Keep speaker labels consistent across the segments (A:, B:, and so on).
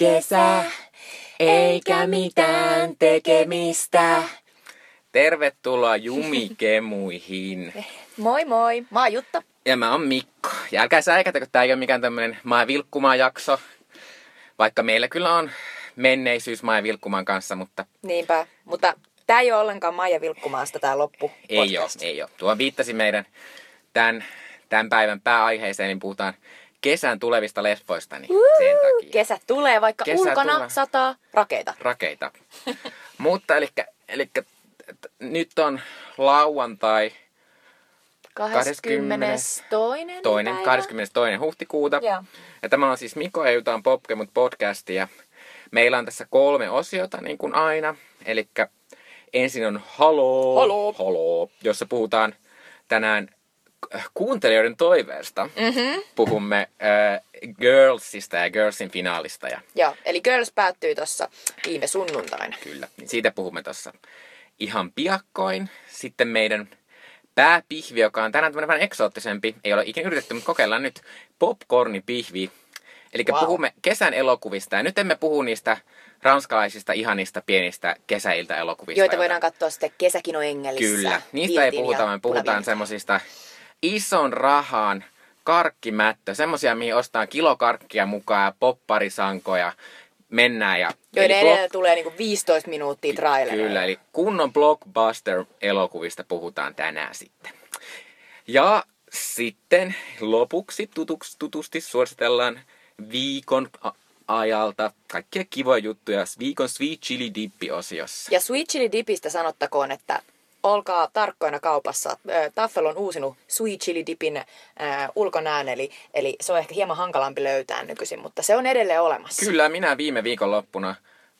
A: kesä, eikä mitään tekemistä. Tervetuloa Jumikemuihin.
B: Moi moi, mä oon Jutta.
A: Ja mä oon Mikko. Ja älkää säikätä, kun tää ei ole mikään tämmönen Maa Vilkkumaan jakso. Vaikka meillä kyllä on menneisyys Maa Vilkkumaan kanssa, mutta
B: Niinpä, mutta tää ei ole ollenkaan Maija Vilkkumaasta tää loppu
A: ei oo, ei oo. Tuo viittasi meidän tämän, tämän päivän pääaiheeseen, niin puhutaan kesän tulevista lesboista, niin sen takia.
B: Kesä tulee, vaikka
A: Kesä
B: ulkona
A: tulee.
B: sataa rakeita.
A: rakeita. Mutta eli, eli nyt on lauantai
B: 22.
A: toinen,
B: päivä.
A: 22. huhtikuuta.
B: Joo.
A: Ja tämä on siis Miko ja Jutan Popkemut podcast ja meillä on tässä kolme osiota niin kuin aina. Eli ensin on Halo,
B: Halo.
A: Halo, jossa puhutaan tänään kuuntelijoiden toiveesta.
B: Mhm.
A: Puhumme äh, Girlsista ja Girlsin finaalista ja
B: Joo, eli Girls päättyi tossa viime sunnuntaina.
A: Kyllä, niin siitä puhumme tuossa ihan piakkoin. Sitten meidän pääpihvi, joka on tänään vähän eksoottisempi, ei ole ikinä yritetty, mutta kokeillaan nyt popcornipihvi. Eli
B: Wow.
A: puhumme kesän elokuvista ja nyt emme puhu niistä ranskalaisista ihanista pienistä kesäiltä elokuvista.
B: Joita voidaan katsoa sitten kesäkinoengelissä.
A: Kyllä, niistä ei puhuta, vaan puhutaan
B: punaviini.
A: Ison rahan karkkimättö, semmosia, mihin ostaa kilo karkkia mukaan ja popparisankoja, mennään ja...
B: Joiden
A: eli blok-
B: edellä tulee niinku 15 minuuttia traileria.
A: Kyllä, eli kunnon blockbuster-elokuvista puhutaan tänään sitten. Ja sitten lopuksi tutuks, tutusti suositellaan viikon ajalta kaikkia kivoja juttuja viikon Sweet Chili Dippi-osiossa.
B: Ja Sweet Chili Dipistä sanottakoon, että olkaa tarkkoina kaupassa. Taffel on uusinut Sweet Chili Dipin äh, ulkonäön, eli, eli se on ehkä hieman hankalampi löytää nykyisin, mutta se on edelleen olemassa.
A: Kyllä, minä viime viikonloppuna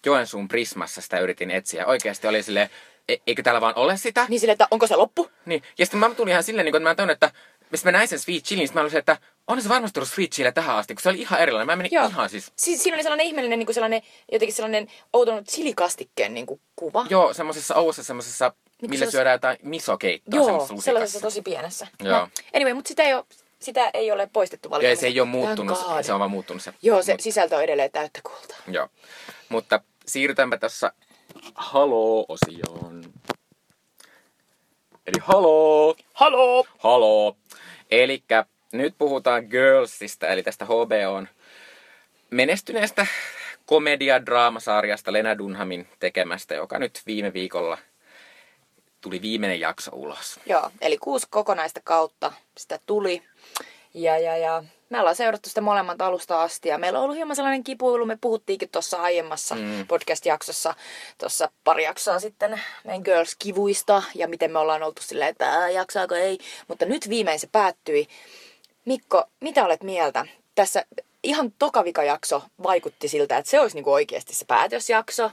A: Joensuun Prismassa sitä yritin etsiä. Oikeasti oli silleen, e- eikö täällä vaan ole sitä?
B: Niin sille, että onko se loppu?
A: Niin. Ja sitten mä tulin ihan silleen, niin kun, että mä tajuin, että mistä mä näin sen Sweet Chilin, sitten mä olin että on se varmasti ollut Sweet Chili tähän asti, kun se oli ihan erilainen. Mä menin
B: Joo.
A: ihan siis,
B: Si- siinä oli sellainen ihmeellinen, niin kuin sellainen, jotenkin sellainen outon chilikastikkeen niin kuin kuva.
A: joo, semmosessa oussa semmosessa,
B: Niin,
A: millä
B: se-
A: syödään jotain misokeittoa
B: Joo
A: semmoisessa lusikassa.
B: sellaisessa tosi pienessä.
A: Joo.
B: No, anyway, mutta sitä ei ole, sitä ei ole poistettu
A: Ja
B: valikoimasta.
A: se ei ole muuttunut, se on vaan muuttunut se.
B: Joo, se
A: Mut,
B: sisältö on edelleen täyttä kultaa.
A: joo. Mutta siirrytäänpä tuossa Halo-osioon. Eli Halo!
B: Halo!
A: Halo! Elikkä nyt puhutaan Girlsista, eli tästä HBOn menestyneestä komedia-draamasarjasta Lena Dunhamin tekemästä, joka nyt viime viikolla tuli viimeinen jakso ulos.
B: Joo, eli kuusi kokonaista kautta sitä tuli. Ja, ja, ja me ollaan seurattu sitä molemmat alusta asti ja meillä on ollut hieman sellainen kipuilu. Me puhuttiinkin tuossa aiemmassa
A: Mm.
B: podcast-jaksossa, tuossa pari jaksoa sitten meidän Girls-kivuista ja miten me ollaan oltu silleen, että ää, jaksaako ei. Mutta nyt viimein se päättyi. Mikko, mitä olet mieltä? Tässä ihan tokavika-jakso vaikutti siltä, että se olisi niinku oikeasti se päätösjakso,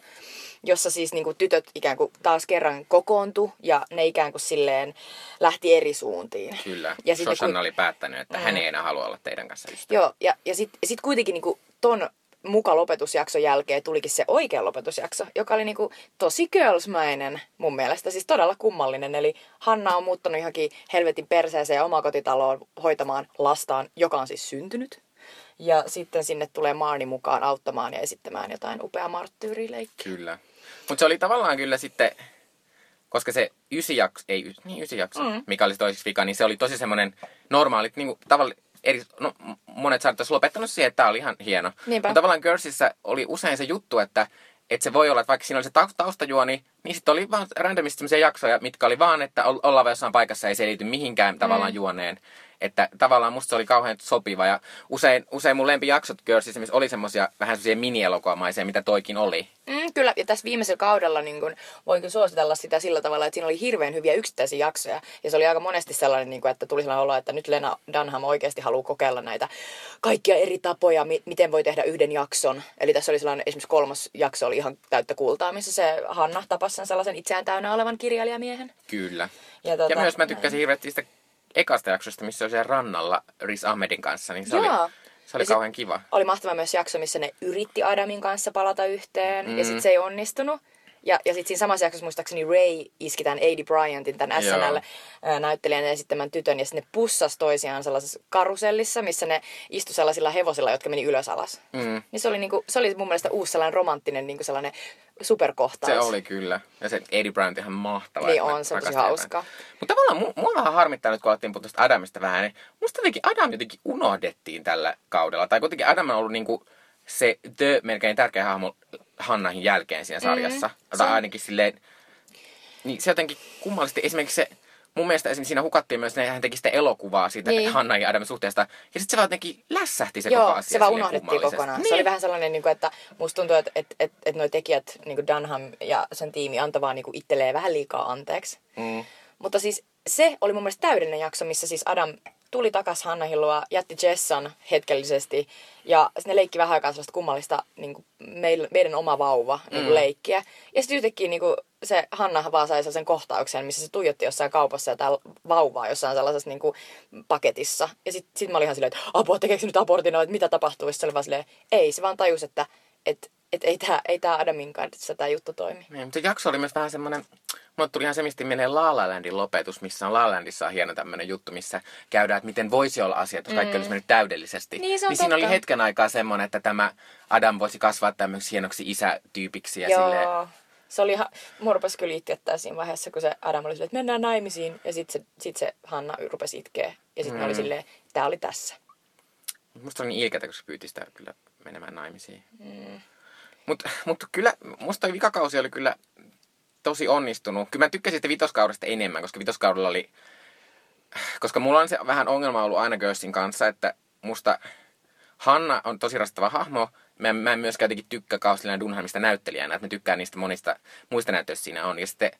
B: jossa siis niinku tytöt ikään kuin taas kerran kokoontu ja ne ikään kuin silleen lähti eri suuntiin.
A: Kyllä.
B: Ja sitten
A: Shoshana
B: kun-
A: oli päättänyt, että hän ei enää halua olla teidän kanssa ystävä.
B: Joo, ja, ja sitten sit kuitenkin niinku ton muka lopetusjakson jälkeen tulikin se oikea lopetusjakso, joka oli niinku tosi girlsmäinen mun mielestä, siis todella kummallinen. Eli Hanna on muuttanut johonkin helvetin perseeseen omakotitaloon hoitamaan lastaan, joka on siis syntynyt. Ja sitten sinne tulee Marni mukaan auttamaan ja esittämään jotain upeaa marttyyrileikkiä.
A: Kyllä. Mutta se oli tavallaan kyllä sitten, koska se ysijakso, ei ys, niin ysijakso, mm.
B: Mm.
A: mikä oli se toisiksi vika, niin se oli tosi semmoinen normaali, niin kuin tavalli, eri, no, monet saattaisi olisi lopettanut siihen, että tämä oli ihan hieno.
B: Niinpä.
A: Mutta tavallaan Girlsissa oli usein se juttu, että, että se voi olla, että vaikka siinä oli se tau- taustajuoni, niin sitten oli vaan randomisti sellaisia jaksoja, mitkä oli vaan, että ol- ollaan jossain paikassa, ei se liity mihinkään tavallaan
B: Mm.
A: juoneen. Että tavallaan musta se oli kauhean sopiva ja usein, usein mun lempijaksot Girlsissa missä oli semmosia vähän semmosia minielokuvamaisia, mitä toikin oli.
B: Mm, kyllä, ja tässä viimeisellä kaudella niin kun, voin kyllä suositella sitä sillä tavalla, että siinä oli hirveän hyviä yksittäisiä jaksoja. Ja se oli aika monesti sellainen, niin kun, että tuli sellainen olo, että nyt Lena Dunham oikeasti haluaa kokeilla näitä kaikkia eri tapoja, mi- miten voi tehdä yhden jakson. Eli tässä oli sellainen, esimerkiksi kolmas jakso oli ihan täyttä kultaa, missä se Hanna tapasi sen sellaisen itseään täynnä olevan kirjailijamiehen.
A: Kyllä.
B: Ja, tota,
A: Ja myös mä tykkäsin hirveästi sitä ekasta jaksosta, missä oli siellä rannalla Riz Ahmedin kanssa, niin se
B: Joo.
A: oli, se oli
B: Ja
A: kauhean kiva.
B: Oli mahtava myös jakso, missä ne yritti Adamin kanssa palata yhteen, mm. ja sitten se ei onnistunut. Ja, ja sitten siinä samassa jaksossa muistaakseni Ray iski tämän Aidy Bryantin, tämän
A: Joo.
B: SNL näyttelijän esittämän tytön, ja sitten ne pussas toisiaan sellaisessa karusellissa, missä ne istu sellaisilla hevosilla, jotka meni ylös alas.
A: Mm.
B: Niin se oli, niinku, se oli mun mielestä uusi sellainen romanttinen niinku sellainen superkohtaus.
A: Se oli kyllä. Ja se Eddie Bryant ihan mahtava.
B: Niin on, se on tosi hauska.
A: Mutta tavallaan mu- mua vähän harmittaa nyt, kun alettiin puhua tuosta Adamista vähän, niin musta jotenkin Adam jotenkin unohdettiin tällä kaudella. Tai kuitenkin Adam on ollut niinku se the melkein tärkeä hahmo Hannahin jälkeen siinä sarjassa. Mm, tai ainakin silleen, niin se jotenkin kummallisesti esimerkiksi se, mun mielestä esimerkiksi siinä hukattiin myös, että hän teki sitä elokuvaa siitä
B: Niin.
A: Hanna ja Adam suhteesta. Ja sitten se vaan jotenkin lässähti se
B: Joo,
A: koko asia
B: se vaan unohdettiin kokonaan.
A: Niin.
B: Se oli vähän sellainen, niin kuin, että musta tuntuu, että, että, että, että nuo tekijät, niin kuin Dunham ja sen tiimi, antoi vaan niin kuin itselleen vähän liikaa anteeksi.
A: Mm.
B: Mutta siis se oli mun mielestä täydellinen jakso, missä siis Adam tuli takas Hanna Hilloa, jätti Jessan hetkellisesti ja ne leikki vähän aikaa sellaista kummallista niin kuin meidän, meidän oma vauva niin kuin
A: Mm.
B: leikkiä. Ja sitten yhtäkkiä niin kuin se Hanna vaan sai sen kohtauksen, missä se tuijotti jossain kaupassa jotain vauvaa jossain sellaisessa niin kuin paketissa. Ja sitten sit mä olin ihan silleen, että apua, tekeekö nyt abortin, että mitä tapahtuu? Ja se oli vaan silleen, ei, se vaan tajusi, että et, et ei tämä ei tää Adamin kanssa tämä juttu toimi.
A: Niin, mutta se jakso oli myös vähän semmoinen, mulle tuli ihan semisti mieleen La La Landin lopetus, missä on La La Landissa on hieno tämmöinen juttu, missä käydään, että miten voisi olla asiat, jos kaikki olisi mennyt täydellisesti.
B: Niin, se on
A: niin siinä oli hetken aikaa semmoinen, että tämä Adam voisi kasvaa tämmöiseksi hienoksi isätyypiksi ja
B: Joo.
A: silleen,
B: Se oli ihan, mua rupesi kyllä itkettää siinä vaiheessa, kun se Adam oli silleen, että mennään naimisiin. Ja sitten se, sit se Hanna rupesi itkeä. Ja sitten mm. oli silleen, tää oli tässä.
A: musta on niin ilkeätä, kun se pyyti sitä kyllä menemään naimisiin. Mm. Mutta mut kyllä, musta toi vikakausi oli kyllä tosi onnistunut. Kyllä mä tykkäsin sitä vitoskaudesta enemmän, koska vitoskaudella oli... Koska mulla on se vähän ongelma ollut aina Girlsin kanssa, että musta Hanna on tosi rastava hahmo. Mä, mä en myöskään jotenkin tykkää Kauslina Dunhamista näyttelijänä, että mä tykkään niistä monista muista näytöistä siinä on. Ja sitten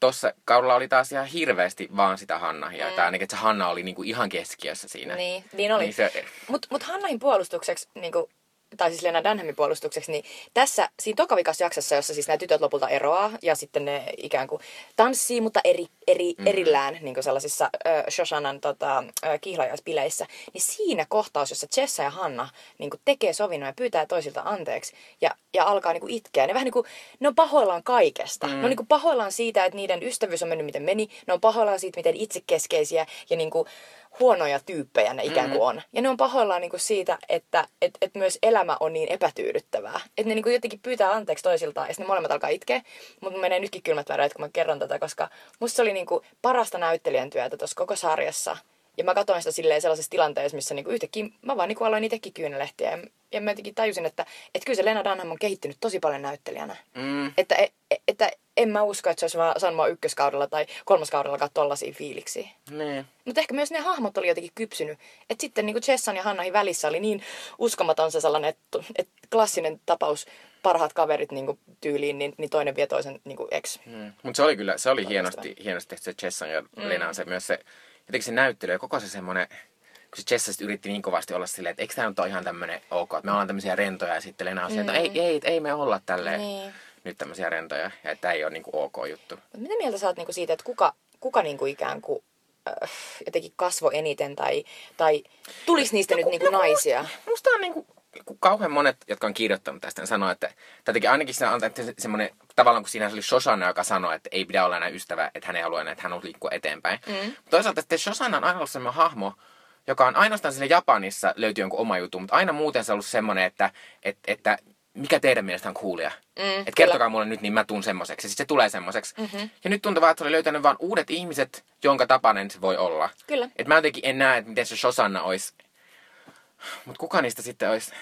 A: tossa kaudella oli taas ihan hirveästi vaan sitä Hannahia. Mm. Tai ainakin, että se Hanna oli niinku ihan keskiössä siinä.
B: Niin, niin oli.
A: Niin se,
B: Mutta mut Hannahin puolustukseksi, niin kuin, tai siis Lena Dunhamin puolustukseksi, niin tässä, siinä tokavikassa jaksossa, jossa siis nämä tytöt lopulta eroaa ja sitten ne ikään kuin tanssii, mutta eri, eri, mm. erillään niin kuin sellaisissa äh, Shoshanan tota, äh, kihlajaispileissä, niin siinä kohtaus, jossa Jessa ja Hanna niin kuin tekee sovinnon ja pyytää toisilta anteeksi ja, ja alkaa niin kuin itkeä, ne vähän niin kuin, ne on pahoillaan kaikesta. Mm. Ne on niin kuin pahoillaan siitä, että niiden ystävyys on mennyt miten meni, ne on pahoillaan siitä, miten itsekeskeisiä ja niin kuin huonoja tyyppejä ne ikään kuin on. Ja ne on pahoillaan niinku siitä, että et, et myös elämä on niin epätyydyttävää. Että ne niinku jotenkin pyytää anteeksi toisiltaan ja sitten ne molemmat alkaa itkeä. Mutta menee nytkin kylmät väreet, kun mä kerron tätä, koska musta se oli niinku parasta näyttelijän työtä tuossa koko sarjassa. Ja mä katsoin sitä silleen sellaisessa tilanteessa, missä niinku yhtäkkiä mä vaan niinku aloin itsekin kyynelehtiä. Ja, ja mä jotenkin tajusin, että, että kyllä se Lena Dunham on kehittynyt tosi paljon näyttelijänä.
A: mm,
B: Että, e- että en mä usko, että se olisi vaan ykköskaudella tai kolmoskaudellakaan tollaisia fiiliksiä.
A: niin.
B: Mutta ehkä myös ne hahmot oli jotenkin kypsynyt. Että sitten niin Jessan ja Hannahin välissä oli niin uskomaton se sellainen, että, että klassinen tapaus, parhaat kaverit niin tyyliin, niin, niin toinen vie toisen niin ex.
A: Mm. Mutta se oli kyllä, se oli hienosti, hienosti tehty se Chessan ja mm. Lenan se myös se, jotenkin se näyttely ja koko se semmoinen, kun se Chessa yritti niin kovasti olla silleen, että eikö tämä nyt ole ihan tämmöinen ok, että me ollaan tämmöisiä rentoja ja sitten Lena on mm. että ei, ei, ei me olla tälleen
B: Niin.
A: Nyt tämmöisiä rentoja ja että tämä ei ole niin kuin ok juttu.
B: Mut mitä mieltä sä oot niin siitä, että kuka, kuka niin kuin ikään kuin äh, jotenkin kasvo eniten tai, tai tulisi niistä nyt niin kuin naisia?
A: Musta on niinku, kun kauhean monet, jotka on kirjoittanut tästä, ne sanoo, että jotenkin ainakin se se- semmoinen, tavallaan kun siinä oli Shoshana, joka sanoi, että ei pidä olla enää ystävä, että hän ei halua enää, että hän haluaa liikkua eteenpäin. Mm. Toisaalta sitten Shoshana on aina ollut semmoinen hahmo, joka on ainoastaan sinne Japanissa löytyy jonkun oma juttu, mutta aina muuten se on ollut semmoinen, että, että, että mikä teidän mielestä on coolia?
B: Mm,
A: että kertokaa mulle nyt, niin mä tuun semmoiseksi. Sitten se tulee semmoiseksi. Mm-hmm. Ja nyt tuntuu vaan, että se oli löytänyt vaan uudet ihmiset, jonka tapainen se voi olla.
B: Kyllä.
A: Et mä jotenkin en näe, että miten se Shosanna olisi. Mutta kuka niistä sitten olisi?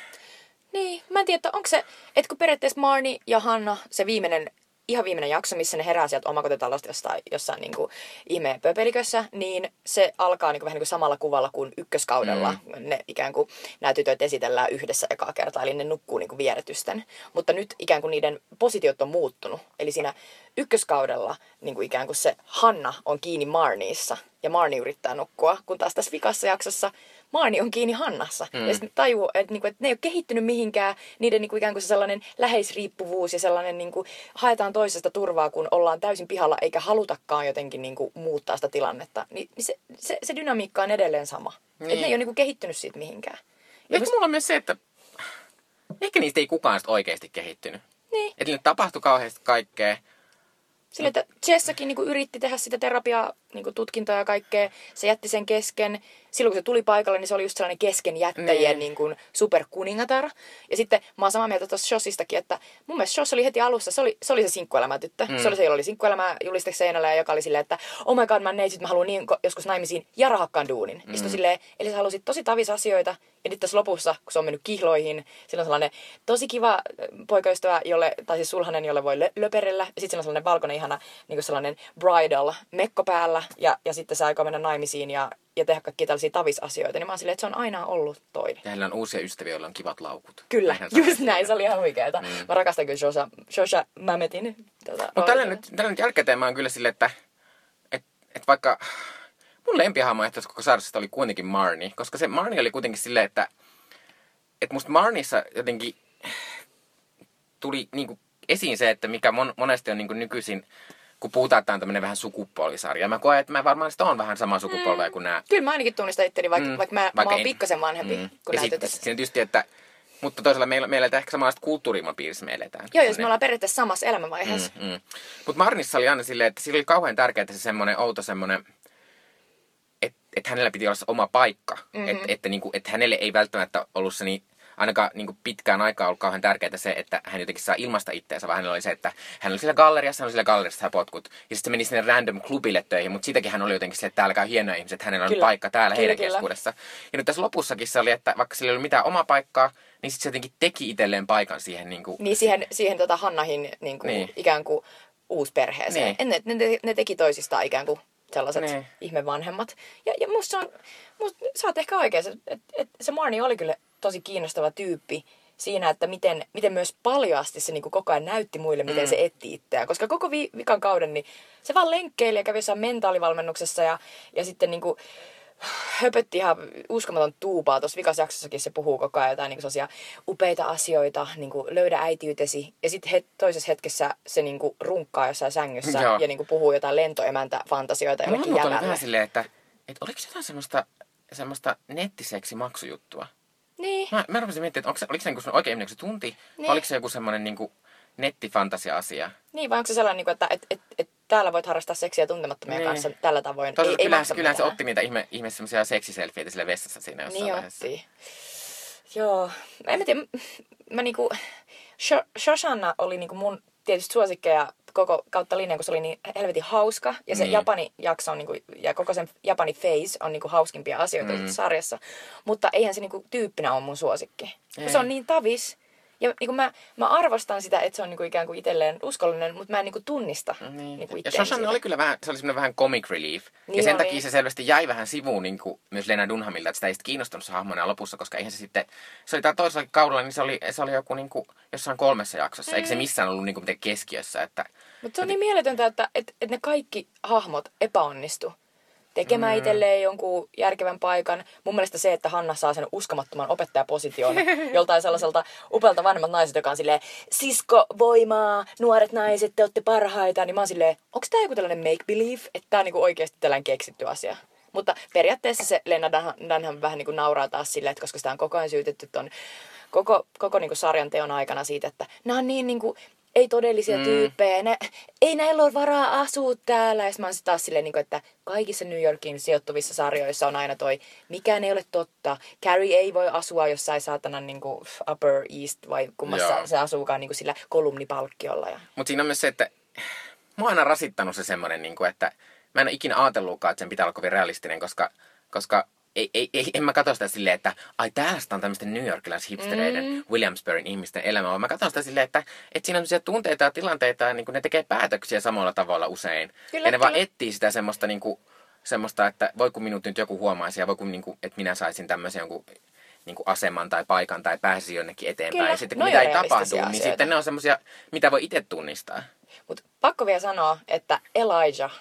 B: Niin, mä en tiedä, että onko se, että kun periaatteessa Marni ja Hanna, se viimeinen, ihan viimeinen jakso, missä ne herää sieltä omakotitalosta jossain, jossain niin kuin ihmeen pöpelikössä, niin se alkaa niin kuin, vähän niin kuin samalla kuvalla kuin ykköskaudella. Mm. Ne ikään kuin, nämä tytöt esitellään yhdessä ekaa kertaa, eli ne nukkuu niin kuin vieretysten. Mutta nyt ikään kuin niiden positiot on muuttunut. Eli siinä ykköskaudella niin kuin ikään kuin se Hanna on kiinni Marniissa ja Marni yrittää nukkua, kun taas tässä vikassa jaksossa Marni on kiinni Hannassa. Mm. Ja sitten tajuu, että, niinku, että ne ei ole kehittynyt mihinkään. Niiden niinku, ikään kuin se sellainen läheisriippuvuus ja sellainen niinku, haetaan toisesta turvaa, kun ollaan täysin pihalla eikä halutakaan jotenkin niinku, muuttaa sitä tilannetta. Niin se, se, se dynamiikka on edelleen sama. Niin. Että ne ei ole niinku, kehittynyt siitä mihinkään. Ja
A: Ehkä mulla on myös se, että ehkä niistä ei kukaan sit oikeasti kehittynyt.
B: Niin.
A: Että niille tapahtui kauheasti kaikkea.
B: Sillä, että Jessakin niin yritti tehdä sitä terapiaa, niin tutkintoa ja kaikkea. Se jätti sen kesken. Silloin kun se tuli paikalle, niin se oli just sellainen kesken jättäjien
A: Niin.
B: kuin superkuningatar. Ja sitten mä oon samaa mieltä tuosta Shossistakin, että mun mielestä Shoss oli heti alussa, se oli se, oli se sinkkuelämätyttö. Mm. Se oli se, jolla oli sinkkuelämä juliste seinällä ja joka oli silleen, että oh my god, mä neitsyt, mä haluan niin joskus naimisiin ja rahakkaan duunin. Mm. On silleen, eli sä halusit tosi tavis asioita. Ja nyt tässä lopussa, kun se on mennyt kihloihin, sillä on sellainen tosi kiva äh, poikaystävä, jolle, tai siis sulhanen, jolle voi lö- löperellä. Ja sitten sillä on sellainen valkoinen ihana niin kuin sellainen bridal mekko päällä. Ja, ja sitten se aikoo mennä naimisiin ja, ja tehdä kaikkia tällaisia tavisasioita. Niin mä oon silleen, että se on aina ollut toinen.
A: Ja heillä on uusia ystäviä, joilla on kivat laukut.
B: Kyllä,
A: sanoin
B: just näin.
A: siinä.
B: Se oli ihan huikeeta. Mm. Mä rakastan kyllä Shosha, Shosha Mametin. Tota,
A: Mutta tällä
B: roolia.
A: nyt, tällä nyt jälkikäteen mä oon kyllä silleen, että et, et vaikka mun lempihahmo ehkä koko sarjasta oli kuitenkin Marni, koska se Marni oli kuitenkin silleen, että et musta Marnissa jotenkin tuli niinku esiin se, että mikä mon, monesti on niinku nykyisin, kun puhutaan, että tämä on tämmöinen vähän sukupuolisarja. Mä koen, että mä varmaan sitä on vähän samaa sukupolvea kuin nämä.
B: Kyllä mä ainakin tunnistan itteni, vaikka, mm, vaikka mä, vaikka mä oon
A: en-
B: pikkasen vanhempi mm. kuin nämä tytöt.
A: siinä tietysti, että mutta toisaalta meillä, meillä ei ehkä samanlaista kulttuuriilmapiirissä me eletään.
B: Joo, jos me ollaan periaatteessa samassa elämänvaiheessa. Mm.
A: Mm. Mutta Marnissa oli aina silleen, että sillä oli kauhean tärkeää se semmoinen outo semmoinen, että et hänellä piti olla se oma paikka. Mm-hmm. Että et, niinku, et hänelle ei välttämättä ollut se niin, ainakaan niinku pitkään aikaa ollut kauhean tärkeää se, että hän jotenkin saa ilmasta itteensä, vaan hänellä oli se, että hän oli siellä galleriassa, hän oli siellä galleriassa saa potkut. Ja sitten se meni sinne random klubille töihin, mutta siitäkin hän oli jotenkin silleen, että täällä käy hienoja ihmisiä, että hänellä on
B: Kyllä.
A: paikka täällä
B: Kyllä,
A: heidän
B: kyllä.
A: keskuudessa. Ja nyt tässä lopussakin se oli, että vaikka sillä ei ollut mitään omaa paikkaa, niin sitten se jotenkin teki itselleen paikan siihen niin kuin,
B: Niin siihen, siihen tota Hannahin niin kuin,
A: Niin.
B: niin. ikään kuin uusperheeseen.
A: Niin.
B: Niin. Ne, ne, ne teki toisistaan ikään kuin sellaiset
A: Niin.
B: niin. ihmevanhemmat. Ja, ja musta se on, musta, sä oot ehkä oikeassa, että et, et se Marni oli kyllä tosi kiinnostava tyyppi siinä, että miten, miten myös paljaasti se niin kuin koko ajan näytti muille, miten mm. se etti itseään. Koska koko vi- vikan kauden, niin se vaan lenkkeili ja kävi jossain mentaalivalmennuksessa ja, ja sitten niin kuin, höpötti ihan uskomaton tuupaa. Tuossa vikassa jaksossakin se puhuu koko ajan jotain niin sellaisia upeita asioita, niin kuin löydä äitiytesi. Ja sitten het, toisessa hetkessä se niin kuin runkkaa jossain sängyssä
A: Joo.
B: ja niin kuin puhuu jotain lentoemäntä-fantasioita
A: Mulla
B: jollekin
A: oli vähän
B: jävälle.
A: silleen, että, että oliko se jotain semmoista, semmoista nettiseksimaksujuttua?
B: Niin.
A: Mä, mä rupesin miettimään, että onko se, oliko se joku semmoinen oikein se tunti, niin. Vai oliko se joku semmoinen niin nettifantasia-asia?
B: niin, vai onko se sellainen, niin kuin, että et, et, et, täällä voit harrastaa seksiä tuntemattomien
A: Niin.
B: kanssa tällä tavoin.
A: Toisaalta
B: ei, ei
A: kyllähän, se otti niitä ihme, ihme semmoisia seksiselfieitä sille vessassa siinä jossain
B: Niin
A: vaiheessa.
B: otti. Joo. En mä tiedä, m- mä niinku... Sho- Shoshana oli niinku mun tietysti suosikkeja koko kautta linjan, kun se oli niin helvetin hauska. Ja se
A: Niin.
B: Japani jakso on niinku, ja koko sen Japani phase on niinku hauskimpia asioita mm. sarjassa. Mutta eihän se niinku tyyppinä ole mun suosikki.
A: Ei.
B: se on niin tavis. Ja niinku mä, mä arvostan sitä, että se on niinku ikään kuin itselleen uskollinen, mutta mä en niinku tunnista
A: Niin.
B: niinku
A: ja
B: itteeni
A: Shoshan
B: siitä.
A: oli kyllä vähän, se oli semmoinen vähän comic relief. ja
B: Niin
A: sen
B: oli.
A: takia se selvästi jäi vähän sivuun niin kuin myös Lena Dunhamilta, että sitä ei sitten kiinnostunut se hahmona lopussa, koska eihän se sitten, se oli toisella kaudella, niin se oli, se oli joku niin kuin, jossain kolmessa jaksossa, eikä se missään ollut niin kuin mitenkään keskiössä, että
B: Mutta se on niin mieletöntä, että, että, että ne kaikki hahmot epäonnistu tekemään mm. itselleen jonkun järkevän paikan. Mun mielestä se, että Hanna saa sen uskomattoman opettajaposition joltain sellaiselta upealta vanhemmat naiset, joka on silleen, sisko, voimaa, nuoret naiset, te olette parhaita. Niin mä oon silleen, onko tää joku tällainen make-believe, että tää on niinku oikeasti tällainen keksitty asia. Mutta periaatteessa se Lena Dunham- Dunham vähän niin kuin nauraa taas silleen, että koska sitä on koko ajan syytetty ton koko, koko niin kuin sarjan teon aikana siitä, että nämä on niin, niin kuin, ei todellisia mm. tyyppejä, nä, ei näillä ole varaa asua täällä. Ja mä oon taas silleen, niin kuin, että kaikissa New Yorkin sijoittuvissa sarjoissa on aina toi, mikään ei ole totta. Carrie ei voi asua jossain saatana niin kuin Upper East vai kummassa
A: Joo.
B: se asuukaan niin kuin sillä kolumnipalkkiolla. Ja...
A: Mutta siinä on myös se, että mua on aina rasittanut se semmoinen, niin kuin, että mä en ole ikinä ajatellutkaan, että sen pitää olla kovin realistinen, koska, koska ei, ei, ei, en mä katso sitä silleen, että ai tästä on tämmöisten New Yorkilais-hipstereiden, mm. Williamsburgin ihmisten elämä, vaan mä katson sitä silleen, että, että siinä on sellaisia tunteita ja tilanteita ja niin kuin ne tekee päätöksiä samalla tavalla usein.
B: Kyllä,
A: ja ne vaan
B: kyllä.
A: etsii sitä semmoista, niin kuin, semmoista että voi kun minut nyt joku huomaisi ja voi kun, niin kuin, että minä saisin tämmöisen jonkun niin kuin aseman tai paikan tai pääsisi jonnekin eteenpäin.
B: Kyllä,
A: ja sitten kun mitä ei tapahdu, niin
B: asioita.
A: sitten ne on semmoisia, mitä voi itse tunnistaa.
B: Mutta pakko vielä sanoa, että Elijah,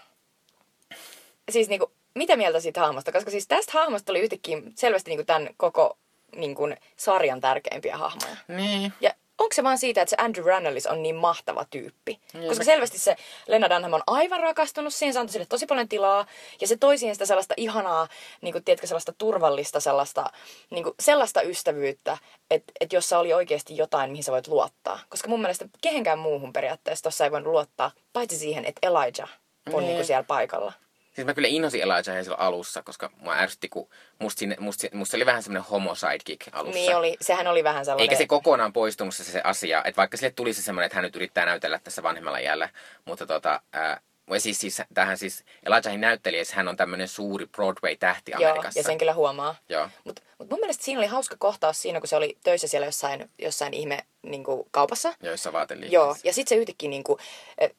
B: siis niinku, mitä mieltä siitä hahmosta? Koska siis tästä hahmosta oli yhtäkkiä selvästi niinku tämän koko niinku, sarjan tärkeimpiä hahmoja.
A: Niin.
B: Ja onko se vaan siitä, että se Andrew Rannellis on niin mahtava tyyppi? Mm, Koska selvästi se Lena Dunham on aivan rakastunut siihen, se antoi sille tosi paljon tilaa. Ja se toi siihen sitä sellaista ihanaa, niin kuin, tiedätkö, sellaista turvallista, sellaista, niin kuin, sellaista ystävyyttä, että, että jossa oli oikeasti jotain, mihin sä voit luottaa. Koska mun mielestä kehenkään muuhun periaatteessa tuossa ei voinut luottaa, paitsi siihen, että Elijah on mm. niin kuin siellä paikalla.
A: Siis mä kyllä innosin Elijah silloin alussa, koska mua ärsytti, kun musta, sinne, musta, musta oli vähän semmoinen homo sidekick alussa.
B: Niin oli, sehän oli vähän sellainen.
A: Eikä se kokonaan poistunut se, se asia, että vaikka sille tuli se semmoinen, että hän nyt yrittää näytellä tässä vanhemmalla jällä, mutta tota, ää, siis, siis, tähän siis Elijahhin näyttelijässä hän on tämmöinen suuri Broadway-tähti Amerikassa.
B: Joo, ja sen kyllä huomaa.
A: Joo.
B: Mutta mut mun mielestä siinä oli hauska kohtaus siinä, kun se oli töissä siellä jossain, jossain ihme niin kuin, kaupassa.
A: Joissa vaateliikkeessä.
B: Joo, ja sitten se yhtäkkiä niin kuin,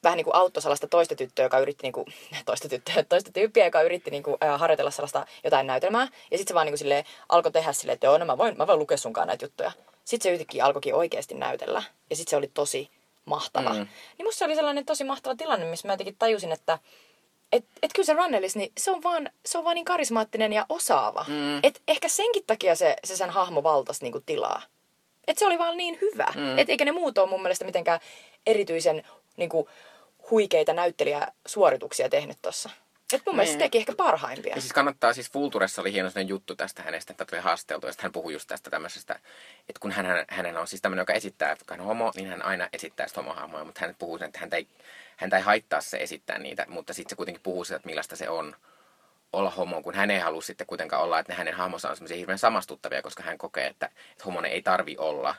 B: vähän niin kuin auttoi sellaista toista tyttöä, joka yritti, niin kuin, toista, tyttöä, toista tyyppiä, joka yritti niin kuin, äh, harjoitella sellaista jotain näytelmää. Ja sitten se vaan niin kuin, silleen, alkoi tehdä silleen, että joo, no mä voin, mä voin lukea sunkaan näitä juttuja. Sitten se yhtäkkiä alkoikin oikeasti näytellä. Ja sitten se oli tosi mahtava. Mm. Niin musta se oli sellainen tosi mahtava tilanne, missä mä jotenkin tajusin, että et, et kyllä se Rannellis, niin se on vaan, se on vaan niin karismaattinen ja osaava. Mm. Et ehkä senkin takia se, se sen hahmo valtasi niinku tilaa. Et se oli vaan niin hyvä. Mm. Et eikä ne muut ole mun mielestä mitenkään erityisen niinku, huikeita näyttelijäsuorituksia tehnyt tossa. Et mun mielestä niin. teki ehkä parhaimpia.
A: Ja siis kannattaa, siis Fulturessa oli hieno juttu tästä hänestä, että tuli haasteltu, ja hän puhui just tästä tämmöisestä, että kun hän, hänellä on siis tämmöinen, joka esittää, että hän on homo, niin hän aina esittää sitä homohahmoja, mutta hän puhuu sen, että häntä ei, häntä ei haittaa se esittää niitä, mutta sitten se kuitenkin puhuu sitä, että millaista se on olla homo, kun hän ei halua sitten kuitenkaan olla, että ne hänen hahmonsa on semmoisia hirveän samastuttavia, koska hän kokee, että, että homonen ei tarvi olla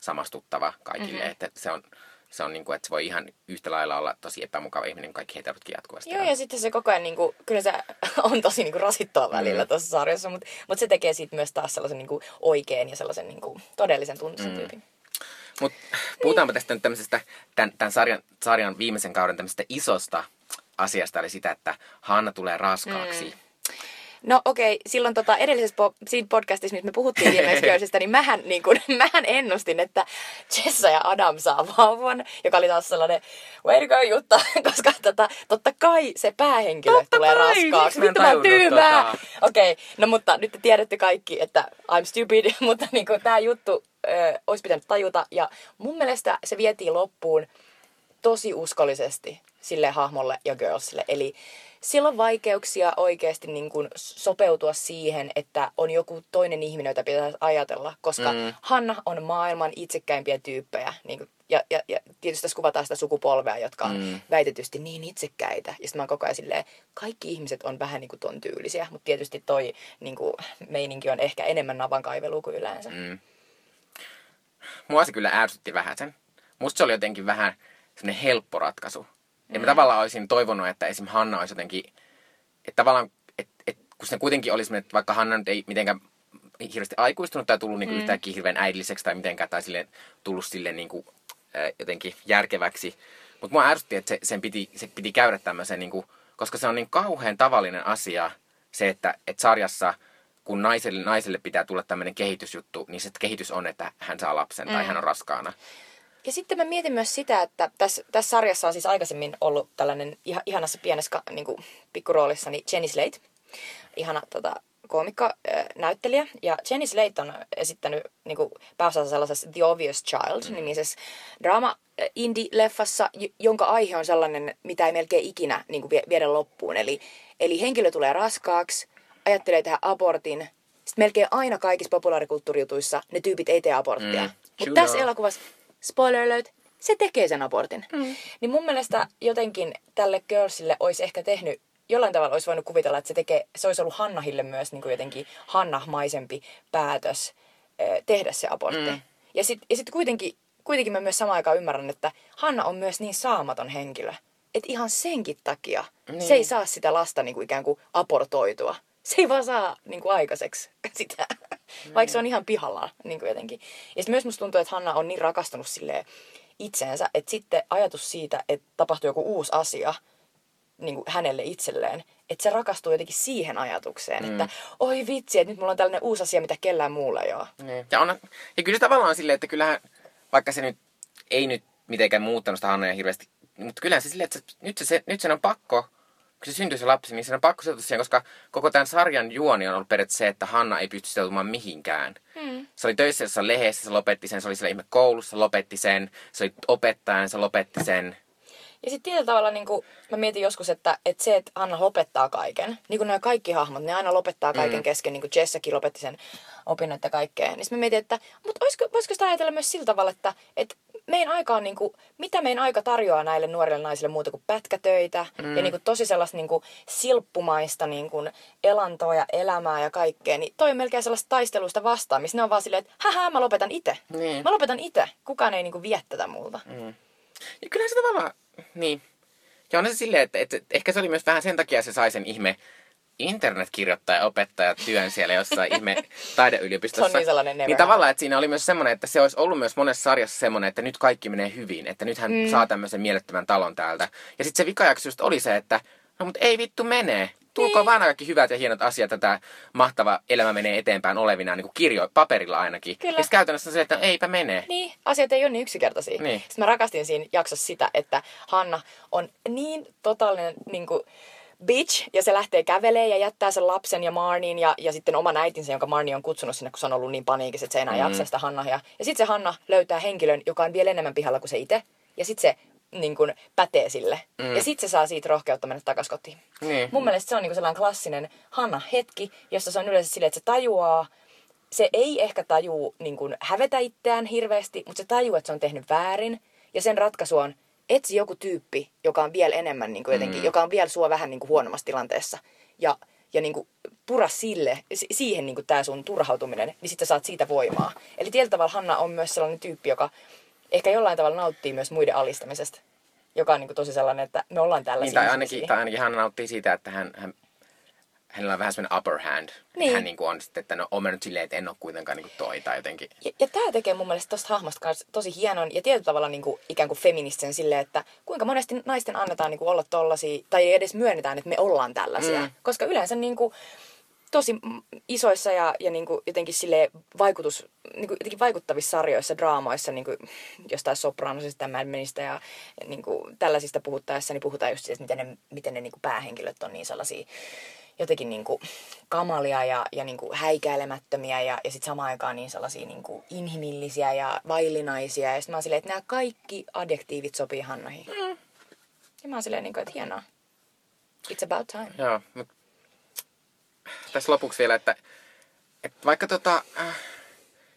A: samastuttava kaikille, mm-hmm. että se on, se on niin kuin, että se voi ihan yhtä lailla olla tosi epämukava ihminen kaikki heterotkin jatkuvasti.
B: Joo, ja sitten se koko ajan, niin kuin, kyllä se on tosi niin kuin rasittava välillä mm. tuossa sarjassa, mutta, mutta se tekee siitä myös taas sellaisen niin kuin oikein ja sellaisen niin kuin todellisen tuntisen mm. tyypin.
A: Mutta puhutaanpa tästä nyt tämmöisestä, tämän, tämän sarjan, sarjan viimeisen kauden tämmöisestä isosta asiasta, eli sitä, että Hanna tulee raskaaksi. Mm.
B: No okei, okay. silloin tota edellisessä po- siinä podcastissa, missä me puhuttiin viimeisköysestä, niin mähän, niin kun, mähän ennustin, että Jessa ja Adam saa vauvan, joka oli taas sellainen way to go juttu, koska tota, totta kai se päähenkilö totta tulee kai, raskaaksi. Mitä mä tyymää? Tota. Okei, okay. no mutta nyt te tiedätte kaikki, että I'm stupid, mutta niin tämä juttu ö, olisi pitänyt tajuta. Ja mun mielestä se vietiin loppuun tosi uskollisesti sille hahmolle ja girlsille. Eli sillä on vaikeuksia oikeasti niin kuin sopeutua siihen, että on joku toinen ihminen, jota pitäisi ajatella, koska mm. Hanna on maailman itsekkäimpiä tyyppejä. Niin kuin, ja, ja, ja tietysti tässä kuvataan sitä sukupolvea, jotka on mm. väitetysti niin itsekkäitä. Ja sitten mä oon koko ajan silleen, kaikki ihmiset on vähän niin kuin ton tyylisiä, mutta tietysti toi niin kuin, meininki on ehkä enemmän navan kaivelu kuin yleensä. Mm.
A: Mua se kyllä ärsytti vähän sen. Musta se oli jotenkin vähän semmoinen helppo ratkaisu. Mm. Ja mä tavallaan olisin toivonut, että esim. Hanna olisi jotenkin, että tavallaan, että, että kun se kuitenkin olisi, että vaikka Hanna nyt ei mitenkään hirveästi aikuistunut tai tullut niin kuin mm. yhtäkkiä hirveän äidilliseksi tai mitenkään, tai sille, tullut sille niin kuin, äh, jotenkin järkeväksi. Mutta mua ärsytti, että se, sen piti, se piti käydä tämmöisen, niin kuin, koska se on niin kauhean tavallinen asia, se, että, että sarjassa kun naiselle, naiselle pitää tulla tämmöinen kehitysjuttu, niin se kehitys on, että hän saa lapsen mm. tai hän on raskaana.
B: Ja sitten mä mietin myös sitä, että tässä, tässä sarjassa on siis aikaisemmin ollut tällainen ihan, ihanassa pienessä niin kuin, pikkuroolissa niin Jenny Slate. Ihana tota, koomikko, näyttelijä. Ja Jenny Slate on esittänyt niin kuin, pääosassa sellaisessa The Obvious Child-nimisessä mm. drama indie-leffassa, jonka aihe on sellainen, mitä ei melkein ikinä niin kuin, viedä loppuun. Eli, eli henkilö tulee raskaaksi, ajattelee tehdä abortin, sitten melkein aina kaikissa populaarikulttuurijutuissa ne tyypit ei tee aborttia. Mm. Mutta tässä elokuvassa spoiler alert, se tekee sen abortin. Mm. Niin mun mielestä jotenkin tälle girlsille olisi ehkä tehnyt, jollain tavalla olisi voinut kuvitella, että se, tekee, se olisi ollut Hannahille myös niin kuin jotenkin Hannahmaisempi päätös tehdä se abortti. Mm. Ja sitten ja sit kuitenkin, kuitenkin mä myös samaan aikaan ymmärrän, että Hanna on myös niin saamaton henkilö. Että ihan senkin takia niin. se ei saa sitä lasta niin kuin ikään kuin abortoitua. Se ei vaan saa niin kuin aikaiseksi sitä. Mm. Vaikka se on ihan pihalla niin kuin jotenkin. Ja myös musta tuntuu, että Hanna on niin rakastunut silleen itseensä, että sitten ajatus siitä, että tapahtuu joku uusi asia niin kuin hänelle itselleen, että se rakastuu jotenkin siihen ajatukseen, mm. että oi vitsi, että nyt mulla on tällainen uusi asia, mitä kellään muulla ei ole.
A: Niin. Ja, on, ja kyllä se tavallaan silleen, että kyllähän, vaikka se nyt ei nyt mitenkään muuttanut sitä Hannaa hirveästi, mutta kyllähän se silleen, että se, nyt, se, nyt sen on pakko kun se syntyi se lapsi, niin siinä on pakko sitoutua siihen, koska koko tämän sarjan juoni on ollut periaatteessa se, että Hanna ei pysty sitoutumaan mihinkään.
B: Mm.
A: Se oli töissä jossain lehdessä, se lopetti sen, se oli siellä ihme koulussa, lopetti sen, se oli opettajan, se lopetti sen.
B: Ja sitten tietyllä tavalla niin kuin, mä mietin joskus, että, että se, että Hanna lopettaa kaiken, niin kuin nämä kaikki hahmot, ne aina lopettaa kaiken mm. kesken, niin kuin Jessakin lopetti sen opinnot ja kaikkea. Niin mä mietin, että mutta olisiko, voisiko sitä ajatella myös sillä tavalla, että, että meidän aika on, niin kuin, mitä meidän aika tarjoaa näille nuorille naisille muuta kuin pätkätöitä mm. ja niin kuin, tosi sellaista niin kuin, silppumaista niin kuin, elantoa ja elämää ja kaikkea, niin toi on melkein sellaista taistelusta vastaan, missä ne on vaan silleen, että hähä, mä lopetan itse.
A: Niin.
B: Mä lopetan itse. Kukaan ei niin kuin, vie tätä multa.
A: Mm. Ja kyllähän se tavallaan, niin. Ja on se silleen, että, että, että ehkä se oli myös vähän sen takia se sai sen ihme internetkirjoittaja opettaja työn siellä jossain ihme taideyliopistossa.
B: Se on niin sellainen
A: Niin tavallaan, että siinä oli myös semmoinen, että se olisi ollut myös monessa sarjassa semmoinen, että nyt kaikki menee hyvin. Että nyt hän mm. saa tämmöisen mielettömän talon täältä. Ja sitten se vikajakso just oli se, että no mutta ei vittu menee. Tulkoon
B: Niin.
A: vaan kaikki hyvät ja hienot asiat, että mahtava elämä menee eteenpäin olevina niin kuin kirjo, paperilla ainakin.
B: Kyllä.
A: Ja käytännössä se, että no, eipä mene.
B: Niin, asiat ei ole niin yksinkertaisia.
A: Niin.
B: Sitten mä rakastin siinä jaksossa sitä, että Hanna on niin totaalinen niin kuin, bitch, ja se lähtee kävelee ja jättää sen lapsen ja Marnin ja, ja sitten oman äitinsä, jonka Marni on kutsunut sinne, kun se on ollut niin paniikissa, että se ei enää mm. jaksa sitä Hannah. Ja, ja sitten se Hanna löytää henkilön, joka on vielä enemmän pihalla kuin se itse, ja sitten se niin kuin, pätee sille. Mm. Ja sitten se saa siitä rohkeutta mennä takaisin kotiin.
A: Niin.
B: Mun mielestä se on niin kuin sellainen klassinen Hanna-hetki, jossa se on yleensä silleen, että se tajuaa, se ei ehkä tajuu niin kuin, hävetä itseään hirveästi, mutta se tajuu, että se on tehnyt väärin. Ja sen ratkaisu on, etsi joku tyyppi, joka on vielä enemmän niin kuin jotenkin, mm. joka on vielä sua vähän niin kuin huonommassa tilanteessa. Ja, ja niin kuin, pura sille, si- siihen niin kuin tämä sun turhautuminen, niin sitten sä saat siitä voimaa. Eli tietyllä tavalla Hanna on myös sellainen tyyppi, joka ehkä jollain tavalla nauttii myös muiden alistamisesta. Joka on niin kuin tosi sellainen, että me ollaan tällaisia
A: Niin, tai,
B: ihmisiä.
A: ainakin, tai ainakin hän nauttii siitä, että hän, hän, hänellä on vähän semmoinen upper hand.
B: Niin.
A: Hän niin kuin on sitten, että no on mä nyt silleen, että en ole kuitenkaan niin kuin toi tai jotenkin.
B: Ja, ja tämä tekee mun mielestä tosta hahmosta kanssa tosi hienon ja tietyllä tavalla niin kuin, ikään kuin feministisen silleen, että kuinka monesti naisten annetaan niin kuin, olla tollasia, tai ei edes myönnetään, että me ollaan tällaisia.
A: Mm.
B: Koska yleensä niin kuin, tosi isoissa ja, ja niin kuin, jotenkin sille vaikutus, niin kuin, jotenkin vaikuttavissa sarjoissa, draamoissa, niin kuin, jostain sopranosista, Mad Menistä ja, ja niin kuin, tällaisista puhuttaessa, niin puhutaan just siitä, että miten ne, miten ne niin kuin, päähenkilöt on niin sellaisia jotenkin niin kuin, kamalia ja, ja niin kuin, häikäilemättömiä ja, ja sitten samaan aikaan niin sellaisia niin kuin, inhimillisiä ja vaillinaisia. Ja sitten mä oon silleen, että nämä kaikki adjektiivit sopii Hannahin. Mm. Ja mä oon silleen, niin kuin, että hienoa. It's about time.
A: Joo, mutta tässä lopuksi vielä, että, että vaikka tota, äh,